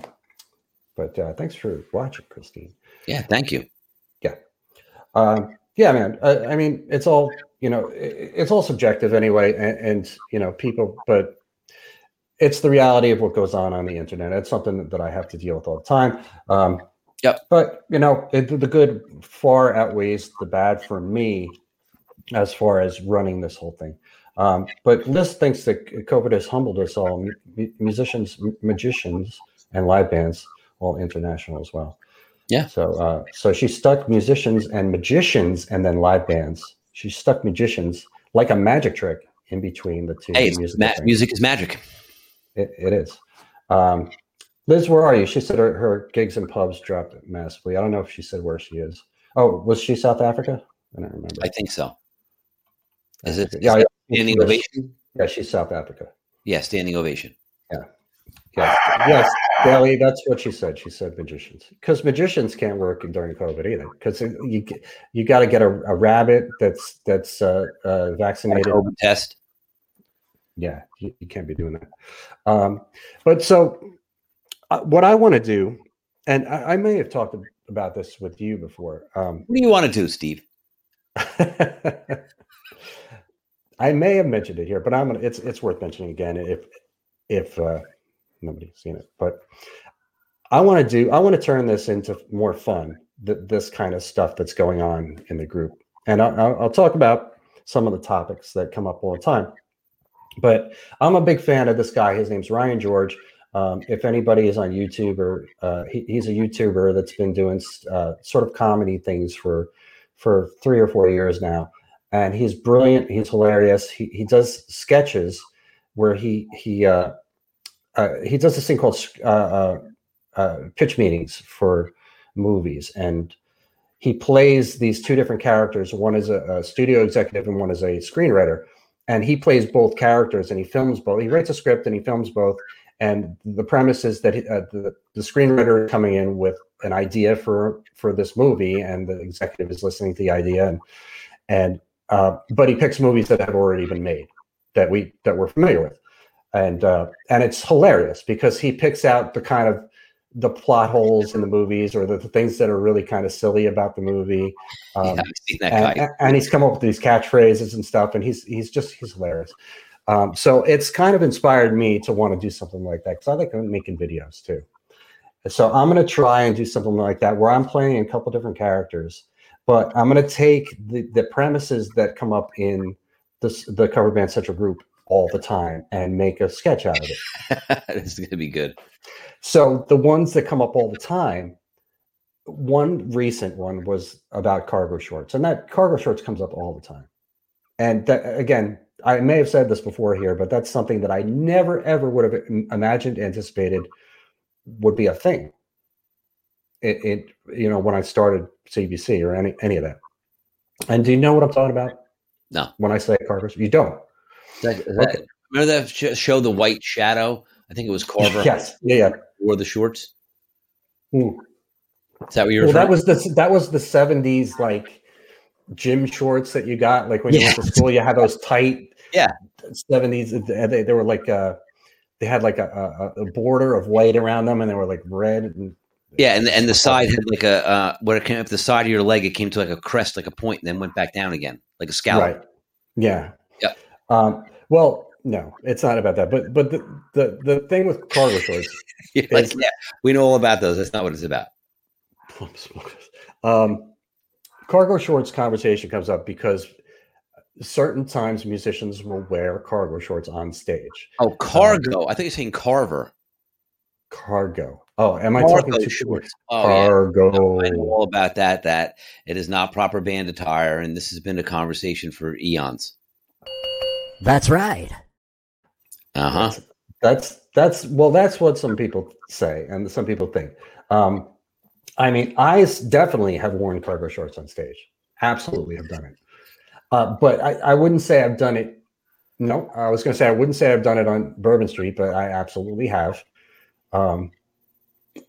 but uh, thanks for watching, Christine. Yeah, thank you. Yeah. Um, yeah, man. I, I mean, it's all you know. It, it's all subjective anyway, and, and, you know, people. But it's the reality of what goes on on the internet. It's something that I have to deal with all the time. Um, yep. But you know, it, the good far outweighs the bad for me, as far as running this whole thing. Um, but Liz thinks that COVID has humbled us all, musicians, magicians, and live bands, all international as well. Yeah. So uh, so she stuck musicians and magicians and then live bands. She stuck magicians like a magic trick in between the two. Hey, music, ma- music is magic. It, it is. Um, Liz, where are you? She said her, her gigs and pubs dropped massively. I don't know if she said where she is. Oh, was she South Africa? I don't remember. I think so. Is it? Yeah, standing ovation? Yeah, she's South Africa. Yeah, standing ovation. Yes. Yes. Bailey, that's what she said. She said magicians because magicians can't work during COVID either because you you got to get a, a, rabbit that's that's uh, uh, vaccinated. Test. Yeah, you, you, can't be doing that. Um, but so, uh, what I want to do, and I, I, may have talked about this with you before. Um, what do you want to do, Steve? I may have mentioned it here, but I'm gonna. It's it's worth mentioning again if if uh, nobody's seen it. But I want to do. I want to turn this into more fun. Th- this kind of stuff that's going on in the group, and I'll, I'll talk about some of the topics that come up all the time. But I'm a big fan of this guy. His name's Ryan George. Um, if anybody is on YouTube or uh, he, he's a YouTuber that's been doing uh, sort of comedy things for for three or four years now, and he's brilliant. He's hilarious. He he does sketches where he he uh, uh, he does this thing called uh, uh, uh, pitch meetings for movies, and he plays these two different characters. One is a, a, studio executive and one is a screenwriter. And he plays both characters and he films both. He writes a script and he films both. And the premise is that uh, the, the screenwriter is coming in with an idea for for this movie, and the executive is listening to the idea, and and but he picks movies that have already been made that we that we're familiar with, and uh, and it's hilarious because he picks out the kind of the plot holes in the movies or the, the things that are really kind of silly about the movie. Um, yeah, and, and, he's come up with these catchphrases and stuff, and he's he's just he's hilarious. Um, so it's kind of inspired me to want to do something like that because I like making videos too. So I'm going to try and do something like that where I'm playing a couple different characters, but I'm going to take the, the premises that come up in this, the cover band central group all the time and make a sketch out of it. this is going to be good. So the ones that come up all the time, one recent one was about cargo shorts, and that cargo shorts comes up all the time. And that, again, I may have said this before here, but that's something that I never ever would have imagined, anticipated would be a thing. It, it you know, when I started CBC or any any of that. And do you know what I'm talking about? No. When I say carvers, you don't. That, that, okay. Remember that show, The White Shadow? I think it was Carver. yes. Yeah. yeah. Wore the shorts. Mm. Is that what you're? Well, that was the that was the '70s like gym shorts that you got like when you went to school. You had those tight yeah '70s. They, they were like uh, they had like a, a, a, border of white around them, and they were like red. And, yeah, and and the side had like a uh, where it came up the side of your leg, it came to like a crest, like a point, and then went back down again, like a scallop. Right. Yeah. Um, well, no, it's not about that. But but the the, the thing with cargo shorts, is, like, yeah, we know all about those. That's not what it's about. Um, cargo shorts conversation comes up because certain times musicians will wear cargo shorts on stage. Oh, cargo! Um, I think you're saying Carver. Cargo. Oh, am I cargo talking too short? Oh, cargo. Yeah. No, I know all about that. That it is not proper band attire, and this has been a conversation for eons. That's right. Uh huh. That's, that's that's well, that's what some people say, and some people think. Um, I mean, I definitely have worn cargo shorts on stage. Absolutely, have done it. Uh, but I, I wouldn't say I've done it. No, I was going to say I wouldn't say I've done it on Bourbon Street, but I absolutely have. Um,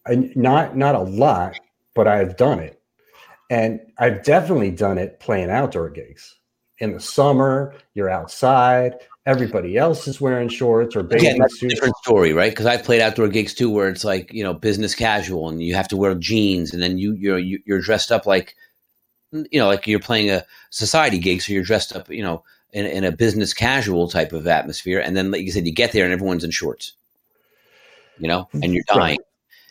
I, not not a lot, but I've done it, and I've definitely done it playing outdoor gigs. In the summer, you're outside. Everybody else is wearing shorts or bathing Again, suits. different story, right? Because I've played outdoor gigs too, where it's like you know business casual, and you have to wear jeans, and then you you're you're dressed up like you know, like you're playing a society gig, so you're dressed up, you know, in, in a business casual type of atmosphere, and then, like you said, you get there and everyone's in shorts, you know, and you're dying. Right.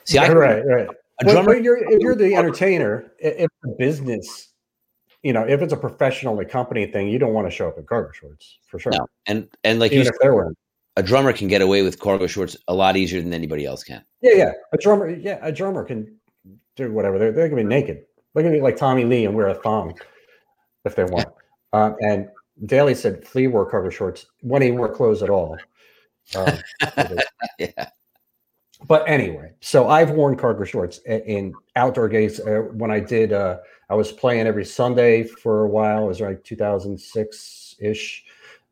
See, I, right, right. A Drummer, well, you're, if you're the entertainer, if the business, you know, if it's a professional company thing, you don't want to show up in cargo shorts for sure. No. And and like even if they're wearing a drummer can get away with cargo shorts a lot easier than anybody else can. Yeah, yeah. A drummer, yeah, a drummer can do whatever. They're they're gonna be naked. They're to be like Tommy Lee and wear a thong if they want. Um, and Daly said Flea wore cargo shorts when he wore clothes at all. Um, yeah. But anyway, so I've worn cargo shorts in, outdoor gigs. Uh, when I did, uh, I was playing every Sunday for a while. It was like 2006 ish.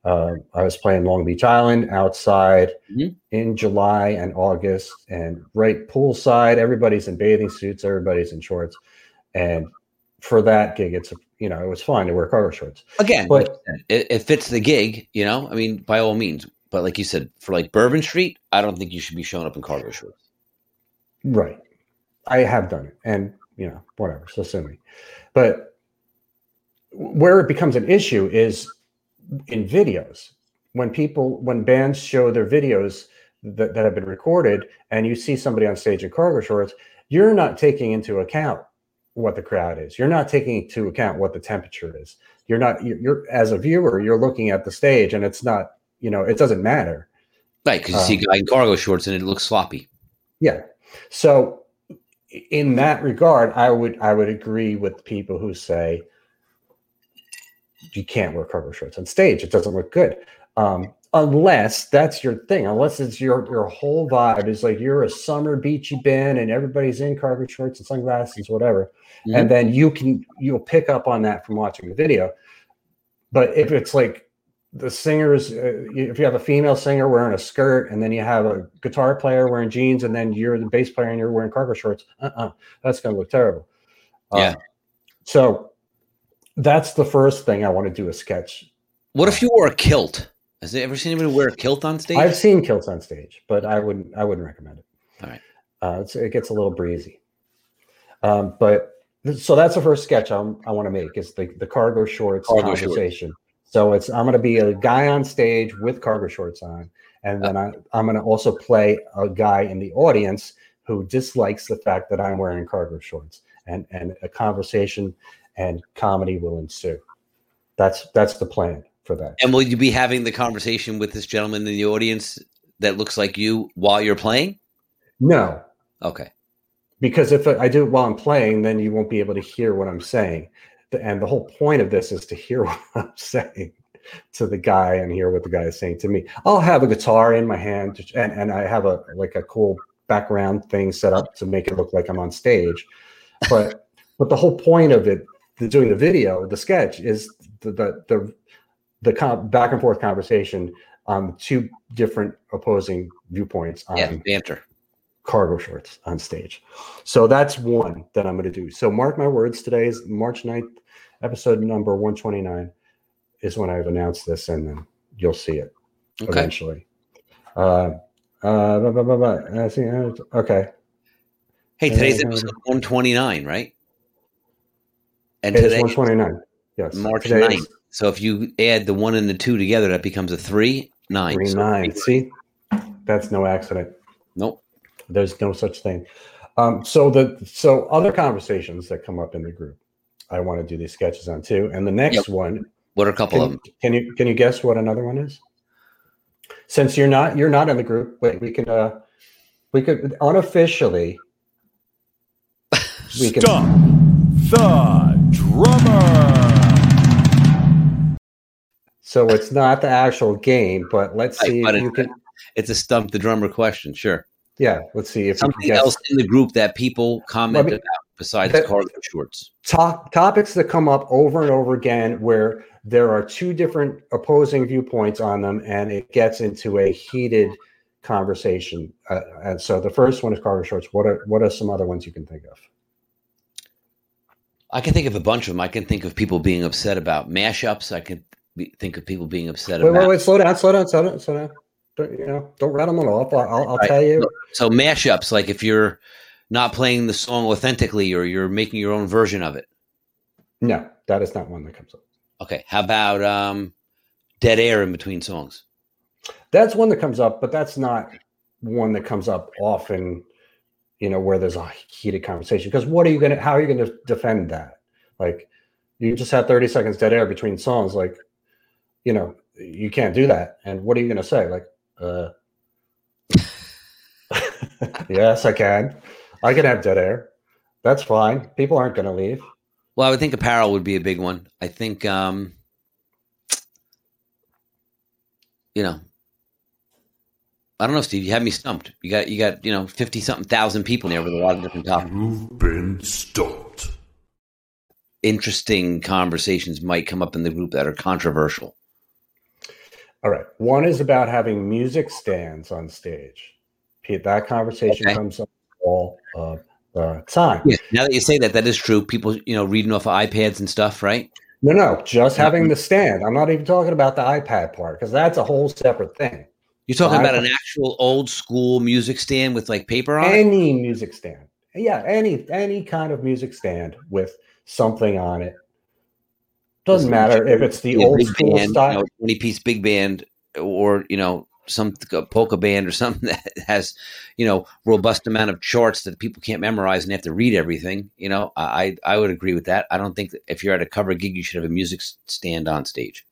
Uh, I was playing Long Beach Island outside mm-hmm. in July and August, and right poolside. Everybody's in bathing suits. Everybody's in shorts. And for that gig, it's you know it was fine to wear cargo shorts. Again, but it, it fits the gig. You know, I mean, by all means. But like you said, for like Bourbon Street, I don't think you should be showing up in cargo shorts. Right. I have done it, and you know, whatever. So sue me. But where it becomes an issue is in videos. When people, when bands show their videos that, that have been recorded, and you see somebody on stage in cargo shorts, you're not taking into account what the crowd is. You're not taking into account what the temperature is. You're not you're, you're as a viewer, you're looking at the stage and it's not, you know, it doesn't matter. Right, because you um, see a guy in cargo shorts and it looks sloppy. Yeah. So in that regard, I would I would agree with people who say you can't wear cargo shorts on stage. It doesn't look good. Um, unless that's your thing, unless it's your your whole vibe is like you're a summer beachy band and everybody's in cargo shorts and sunglasses, whatever, Mhm. and then you can you'll pick up on that from watching the video. But if it's like the singers, uh, if you have a female singer wearing a skirt and then you have a guitar player wearing jeans and then you're the bass player and you're wearing cargo shorts, uh-uh, that's going to look terrible. Yeah. Um, so that's the first thing I want to do a sketch What if you wore a kilt? Has ever seen anybody wear a kilt on stage? I've seen kilts on stage, but I wouldn't. I wouldn't recommend it. All right. Uh, it's, it gets a little breezy. Um, but so that's the first sketch I'm, I want to make is the the cargo shorts Cargo shorts. So it's I'm going to be a guy on stage with cargo shorts on, and then uh. I, I'm going to also play a guy in the audience who dislikes the fact that I'm wearing cargo shorts, and and a conversation and comedy will ensue. That's that's the plan for that. and will you be having the conversation with this gentleman in the audience that looks like you while you're playing? No, Okay. because if I do it while I'm playing, then you won't be able to hear what I'm saying. And the whole point of this is to hear what I'm saying to the guy and hear what the guy is saying to me. I'll have a guitar in my hand and, and I have a like a cool background thing set up to make it look like I'm on stage. But but the whole point of it, the, doing the video, the sketch is the the the, the com- back and forth conversation on two different opposing viewpoints on Yeah, banter. Cargo shorts on stage. So that's one that I'm going to do. So mark my words, today is March 9th, episode number 129 is when I've announced this, and then you'll see it Okay. eventually. Uh, uh, blah, blah, blah. See, uh, okay. Hey, today's Uh, episode 129, right? And It is today 129. Yes. March Today 9th. is So if you add the one and the two together, that becomes a three, nine. three So- nine. See, that's no accident. Nope. There's no such thing. Um, so the so other conversations that come up in the group, I want to do these sketches on too. And the next one What are a couple of Can, them? can you can you guess what another one is? Since you're not you're not in the group, wait, we can uh we could unofficially we can Stop the drummer. so it's not the actual game, but let's Right, see but if you it- can It's a stump the drummer question. Sure. Yeah, let's see if Something else in the group that people comment about besides that- shorts. top topics that come up over and over again where there are two different opposing viewpoints on them and it gets into a heated conversation. Uh, and so the first one is cargo shorts. What are what are some other ones you can think of? I can think of a bunch of them. I can think of people being upset about mashups. I can be, think of people being upset Wait, about. wait, wait, slow down, slow down, slow down, slow down. Don't, you know, don't rattle them off. I'll, I'll, I'll Right. tell you. So mashups, like if you're not playing the song authentically or you're making your own version of it. No, that is not one that comes up. Okay. How about um, dead air in between songs? That's one that comes up, but that's not one that comes up often. You know, where there's a heated conversation. Because what are you gonna? How are you gonna defend that? Like, you just had 30 seconds dead air between songs. Like, you know, you can't do that. And what are you gonna say? Like, uh, yes, I can. I can have dead air. That's fine. People aren't gonna leave. Well, I would think apparel would be a big one. I think, um, you know, I don't know, Steve. You had me stumped. You got, you got, you know, fifty something thousand people in there with a lot of different topics. You've been stumped. Interesting conversations might come up in the group that are controversial. All right. One is about having music stands on stage. Pete, that conversation Okay. comes up all of the time. Yeah. Now that you say that, that is true. People, you know, reading off of iPads and stuff, right? No, no, just having mm-hmm. the stand. I'm not even talking about the iPad part because that's a whole separate thing. You're talking about an actual old school music stand with like paper on it. Any music stand. Yeah, any any kind of music stand with something on it. Doesn't matter if it's the old school band, style. you know, twenty piece big band, or you know, some polka band or something that has, you know, robust amount of charts that people can't memorize and have to read everything. You know, I I I would agree with that. I don't think that if you're at a cover gig, you should have a music stand on stage.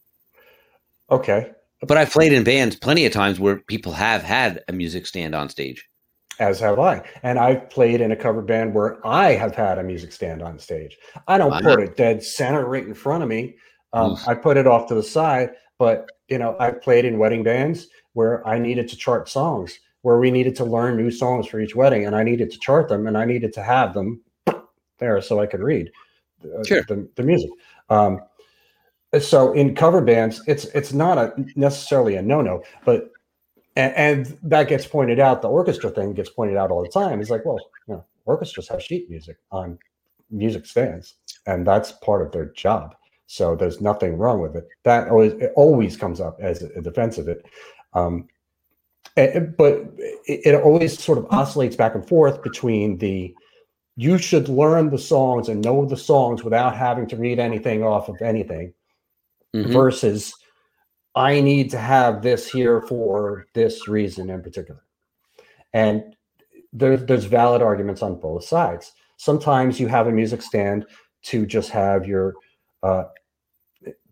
Okay. But I've played in bands plenty of times where people have had a music stand on stage. As have I. And I've played in a cover band where I have had a music stand on stage. I don't put it dead center right in front of me. Um, I put it off to the side, but you know, I've played in wedding bands where I needed to chart songs, where we needed to learn new songs for each wedding, and I needed to chart them, and I needed to have them there so I could read the, Sure. the, the music. Um, so in cover bands, it's it's not a necessarily a no no, but and, and that gets pointed out. The orchestra thing gets pointed out all the time. It's like, well, you know, orchestras have sheet music on music stands, and that's part of their job. So there's nothing wrong with it. That always it always comes up as a defense of it. Um, and- but it, it always sort of oscillates back and forth between the you should learn the songs and know the songs without having to read anything off of anything Mhm. versus I need to have this here for this reason in particular. And there, there's valid arguments on both sides. Sometimes you have a music stand to just have your uh,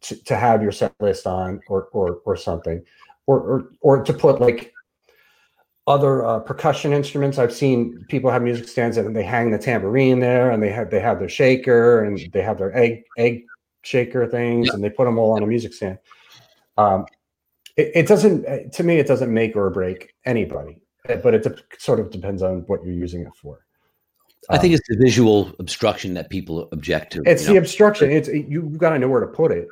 to, to have your set list on or or or something, or or or to put like other uh, percussion instruments. I've seen people have music stands and they hang the tambourine there, and they have they have their shaker and they have their egg egg shaker things, and they put them all on a music stand. Um, it, it doesn't uh, to me. It doesn't make or break anybody, uh, but it de- sort of depends on what you're using it for. I think Um, it's the visual obstruction that people object to. it's the know? obstruction. It's you've got to know where to put it,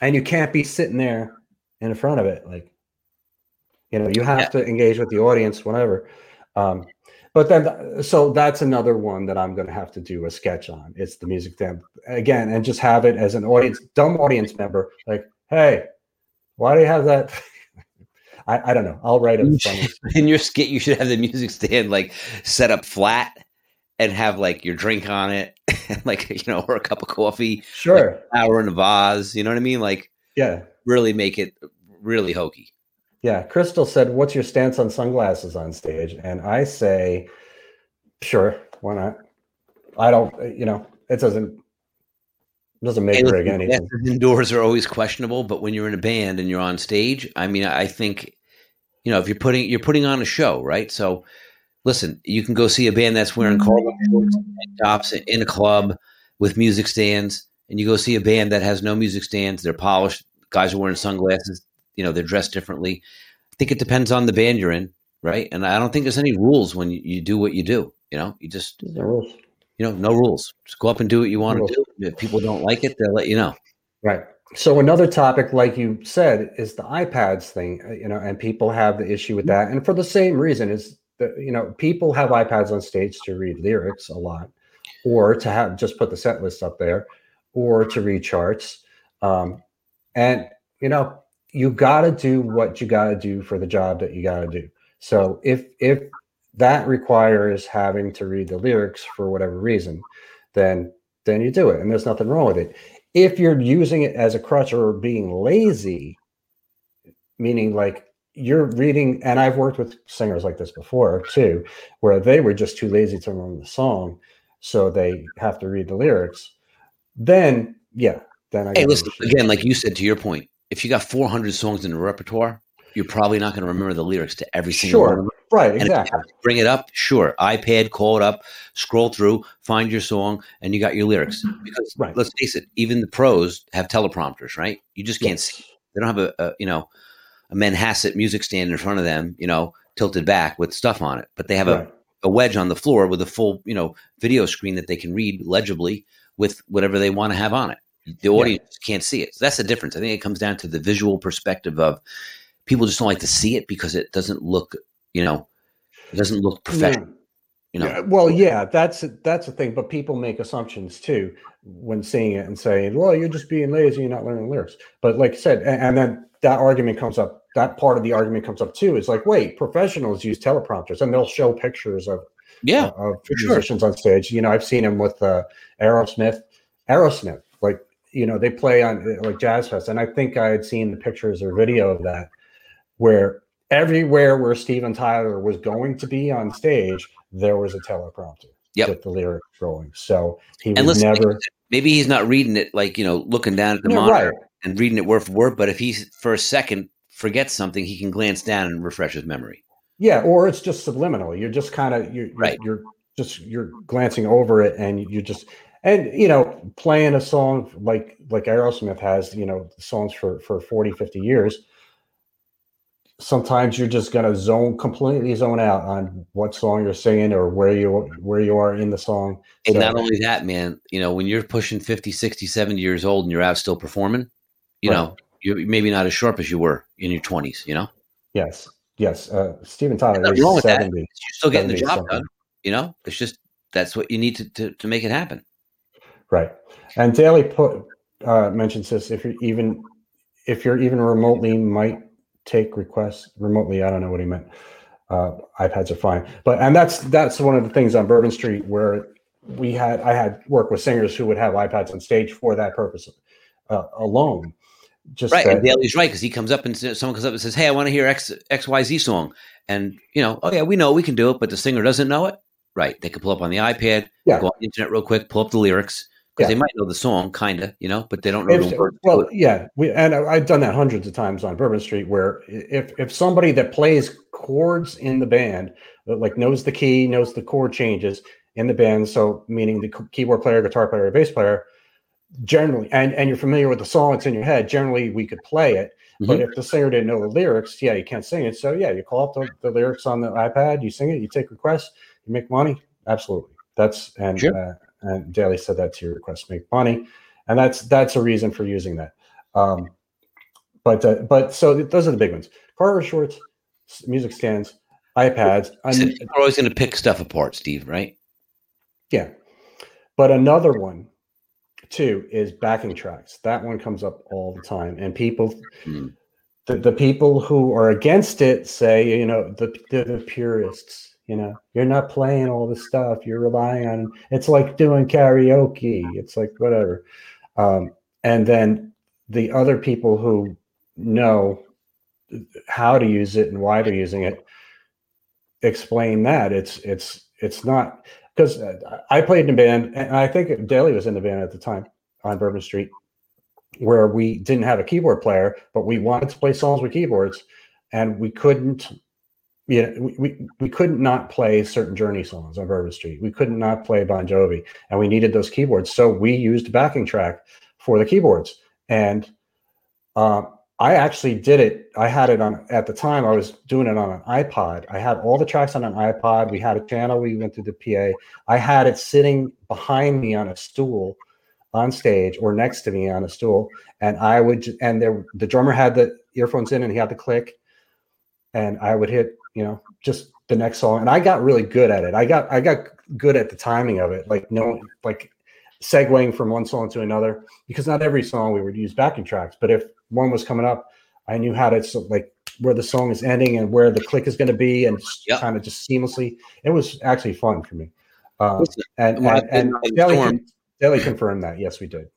and you can't be sitting there in front of it. Like, you know, you have Yeah. to engage with the audience, whatever. Um, but then, so that's another one that I'm going to have to do a sketch on. It's the music stand again, and just have it as an audience, dumb audience member. Like, hey, why do you have that? I, I don't know. I'll write it. in your skit, you should have the music stand like set up flat and have like your drink on it, like you know, or a cup of coffee, Sure. flower in a vase. You know what I mean? Like Yeah. really make it really hokey. Yeah, Crystal said, "What's your stance on sunglasses on stage?" And I say, "Sure, why not?" I don't, you know, it doesn't doesn't make Hey, or break anything. glasses indoors are always questionable, but when you're in a band and you're on stage, I mean, I think you know if you're putting you're putting on a show, right? So listen, you can go see a band that's wearing mm-hmm. cargo shorts and tops in a club with music stands, and you go see a band that has no music stands. They're polished. Guys are wearing sunglasses. You know, they're dressed differently. I think it depends on the band you're in, right? And I don't think there's any rules when you, you do what you do. You know, you just There's no rules. You know no rules. Just go up and do what you want Rules. to do. If people don't like it, they'll let you know. Right. So another topic, like you said, is the iPads thing. uh, You know, and people have the issue with that, and for the same reason is that you know people have iPads on stage to read lyrics a lot, or to have just put the set list up there, or to read charts. Um, and you know, you got to do what you got to do for the job that you got to do. So if if that requires having to read the lyrics for whatever reason, then then you do it, and there's nothing wrong with it if you're using it as a crutch or being lazy, meaning like you're reading, and I've worked with singers like this before too, where they were just too lazy to learn the song, so they have to read the lyrics. Then, yeah, then I Hey, listen, again, like you said to your point, if you got 400 songs in the repertoire, you're probably not going to remember the lyrics to every single one. Sure, them. right, exactly. bring it up, sure. iPad, call it up, scroll through, find your song, and you got your lyrics. Because Right. let's face it, even the pros have teleprompters, right? You just can't Yes. see. They don't have a, a you know a Manhasset music stand in front of them, you know, tilted back with stuff on it, but they have Right. a, a wedge on the floor with a full you know video screen that they can read legibly with whatever they want to have on it. The audience can't see it. So that's the difference. I think it comes down to the visual perspective of people just don't like to see it because it doesn't look, you know, it doesn't look professional. You know, Yeah, well, yeah, that's that's the thing. But people make assumptions too when seeing it and saying, "Well, you're just being lazy, you're not learning lyrics." But like I said, and, and then that argument comes up. That part of the argument comes up too. Is like, wait, professionals use teleprompters, and they'll show pictures of yeah, of for sure. musicians on stage. You know, I've seen them with uh, Aerosmith. Aerosmith, like you know, they play on uh, like Jazz Fest, and I think I had seen the pictures or video of that, where everywhere where Steven Tyler was going to be on stage, there was a teleprompter Yep. with the lyrics rolling. So he and was listen, never maybe he's not reading it like you know, looking down at the Yeah, monitor right. and reading it word for word. But if he for a second forgets something, he can glance down and refresh his memory. Yeah, or it's just subliminal. You're just kind of you're, you're Right. you're just you're glancing over it and you just and you know playing a song like like aerosmith has you know songs for for 40 50 years sometimes you're just going to zone completely zone out on what song you're singing or where you where you are in the song. And so, not only that man you know when you're pushing 50 60 70 years old and you're out still performing you right. know you're maybe not as sharp as you were in your 20s you know? Yes yes uh steven tyler wrong with 70, that. you're still getting the job done you know? It's just that's what you need to, to, to make it happen. Right. And daly put uh mentions this if you're even if you're even remotely might take requests remotely. I don't know what he meant. Uh, iPads are fine, but and that's that's one of the things on Bourbon Street where we had I had work with singers who would have iPads on stage for that purpose uh, alone. Just right, that, and Daly's right because he comes up and someone comes up and says, "Hey, I want to hear X X Y Z song," and you know, oh yeah, we know we can do it, but the singer doesn't know it. Right, they can pull up on the iPad, yeah. go on the internet real quick, pull up the lyrics, because yeah. they might know the song, kind of, you know, but they don't know if, the words. Well, yeah, we and I've done that hundreds of times on Bourbon Street, where if if somebody that plays chords in the band, like knows the key, knows the chord changes in the band, so meaning the keyboard player, guitar player, or bass player, generally, and and you're familiar with the song, it's in your head. Generally, we could play it. Mm-hmm. But if the singer didn't know the lyrics, yeah, you can't sing it. So yeah, you call up the, the lyrics on the iPad, you sing it, you take requests, you make money. Absolutely, that's and. Sure. Uh, and Daly said that to your request make money, and that's that's a reason for using that. Um, but uh, but so those are the big ones: car shorts, music stands, iPads. So we're always going to pick stuff apart, Steve. Right? Yeah, but another one too is backing tracks. That one comes up all the time, and people. Mm. The, the people who are against it say, you know, the, the, the purists you know, you're not playing all the stuff. You're relying on. It's like doing karaoke. It's like whatever. Um, and then the other people who know how to use it and why they're using it explain that it's it's it's not because I played in a band and I think Daly was in the band at the time on Bourbon Street where we didn't have a keyboard player, but we wanted to play songs with keyboards and we couldn't yeah, we, we, we couldn't not play certain Journey songs on Bourbon Street. We couldn't not play Bon Jovi, and we needed those keyboards. So we used backing track for the keyboards. And uh, I actually did it. I had it on at the time. I was doing it on an iPod. I had all the tracks on an iPod. We had a channel. We went through the PA. I had it sitting behind me on a stool on stage or next to me on a stool, and I would. And there, the drummer had the earphones in, and he had the click, and I would hit you know, just the next song. And I got really good at it. I got I got good at the timing of it, like no like segueing from one song to another, because not every song we would use backing tracks. But if one was coming up, I knew how to so, like where the song is ending and where the click is going to be, and yep. kind of just seamlessly. It was actually fun for me. Uh, and and, and, and Daly, Daly confirmed that. Yes, we did.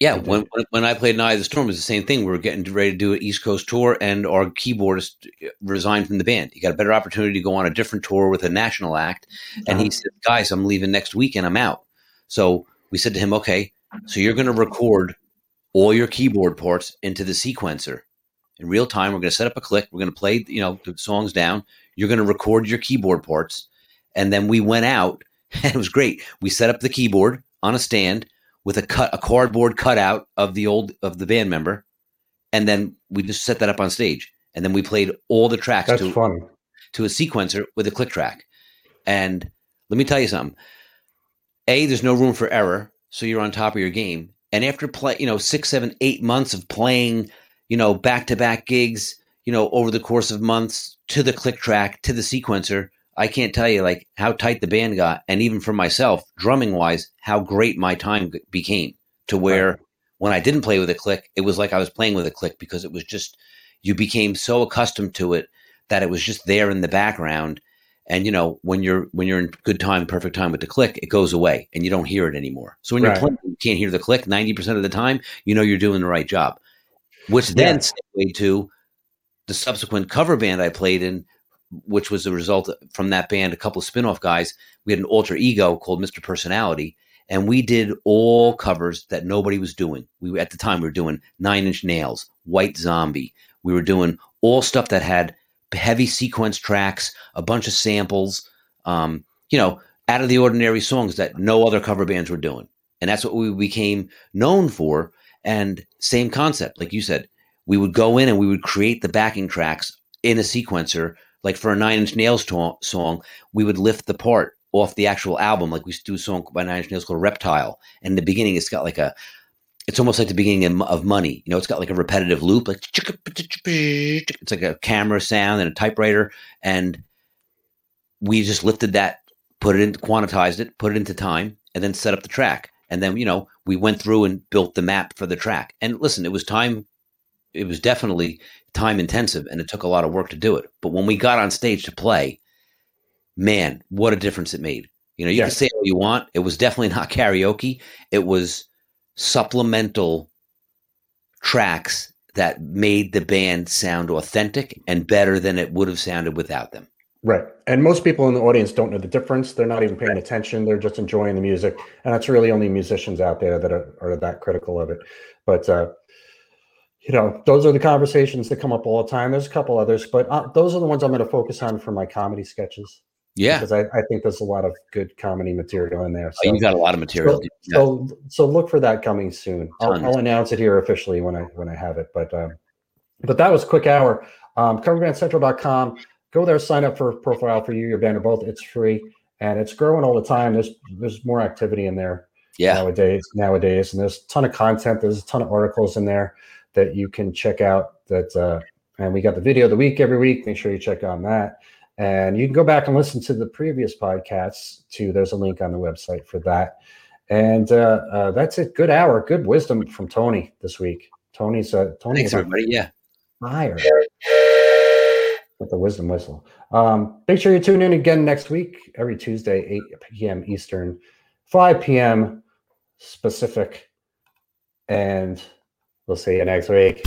Yeah, when when I played Eye of the Storm, it was the same thing. We were getting ready to do an East Coast tour, and our keyboardist resigned from the band. He got a better opportunity to go on a different tour with a national act, and he uh-huh. said, "Guys, I'm leaving next week, and I'm out." So we said to him, "Okay, so you're going to record all your keyboard parts into the sequencer in real time. We're going to set up a click. We're going to play, you know, the songs down. You're going to record your keyboard parts, and then we went out, and it was great. We set up the keyboard on a stand." With a cut a cardboard cutout of the old of the band member, and then we just set that up on stage, and then we played all the tracks That's to funny. to a sequencer with a click track. And let me tell you something. A, there's no room for error, so you're on top of your game. And after play, you know, six, seven, eight months of playing, you know, back to back gigs, you know, over the course of months to the click track to the sequencer, I can't tell you like how tight the band got, and even for myself, drumming wise, how great my time became to where right. when I didn't play with a click, it was like I was playing with a click because it was just you became so accustomed to it that it was just there in the background. And you know, when you're when you're in good time, perfect time with the click, it goes away and you don't hear it anymore. So when right. you're playing, you can't hear the click ninety percent of the time. You know you're doing the right job, which then yeah. segued to the subsequent cover band I played in which was a result from that band, a couple of spin-off guys. We had an alter ego called Mr. Personality, and we did all covers that nobody was doing. We at the time we were doing Nine Inch Nails, White Zombie. We were doing all stuff that had heavy sequence tracks, a bunch of samples, um, you know, out of the ordinary songs that no other cover bands were doing. and that's what we became known for. And same concept, like you said, we would go in and we would create the backing tracks in a sequencer. Like for a Nine Inch Nails to- song, we would lift the part off the actual album. Like we do a song by Nine Inch Nails called Reptile, and in the beginning, it's got like a it's almost like the beginning of, of money. You know, it's got like a repetitive loop, like it's like a camera sound and a typewriter. And we just lifted that, put it in, quantized it, put it into time, and then set up the track. And then, you know, we went through and built the map for the track. And listen, it was time, it was definitely time intensive and it took a lot of work to do it. But when we got on stage to play, man, what a difference it made. You know, you can say what you want. It was definitely not karaoke. It was supplemental tracks that made the band sound authentic and better than it would have sounded without them. Right. And most people in the audience don't know the difference. They're not even paying attention. They're just enjoying the music. And it's really only musicians out there that are, are that critical of it. But, uh, you know, those are the conversations that come up all the time. There's a couple others, but uh, those are the ones I'm going to focus on for my comedy sketches. Yeah. Because I, I think there's a lot of good comedy material in there. So, oh, you got a lot of material. So, so, so, look for that coming soon. I'll, I'll, announce it here officially when I when I have it. But um, but that was quick hour. Um, coverbandcentral.com. Go there, sign up for profile for you, your band, or both. It's free and it's growing all the time. There's there's more activity in there yeah. nowadays nowadays, and there's a ton of content. There's a ton of articles in there that you can check out. That uh, and we got the video of the week every week. Make sure you check on that. And you can go back and listen to the previous podcasts too. There's a link on the website for that. And uh, uh, that's it. Good hour, good wisdom from Tony this week. Tony's uh, Tony. Thanks, everybody. Yeah. Fire with the wisdom whistle. Um, make sure you tune in again next week, every Tuesday, 8 p.m. Eastern, 5 p.m. Pacific, And we'll see you next week.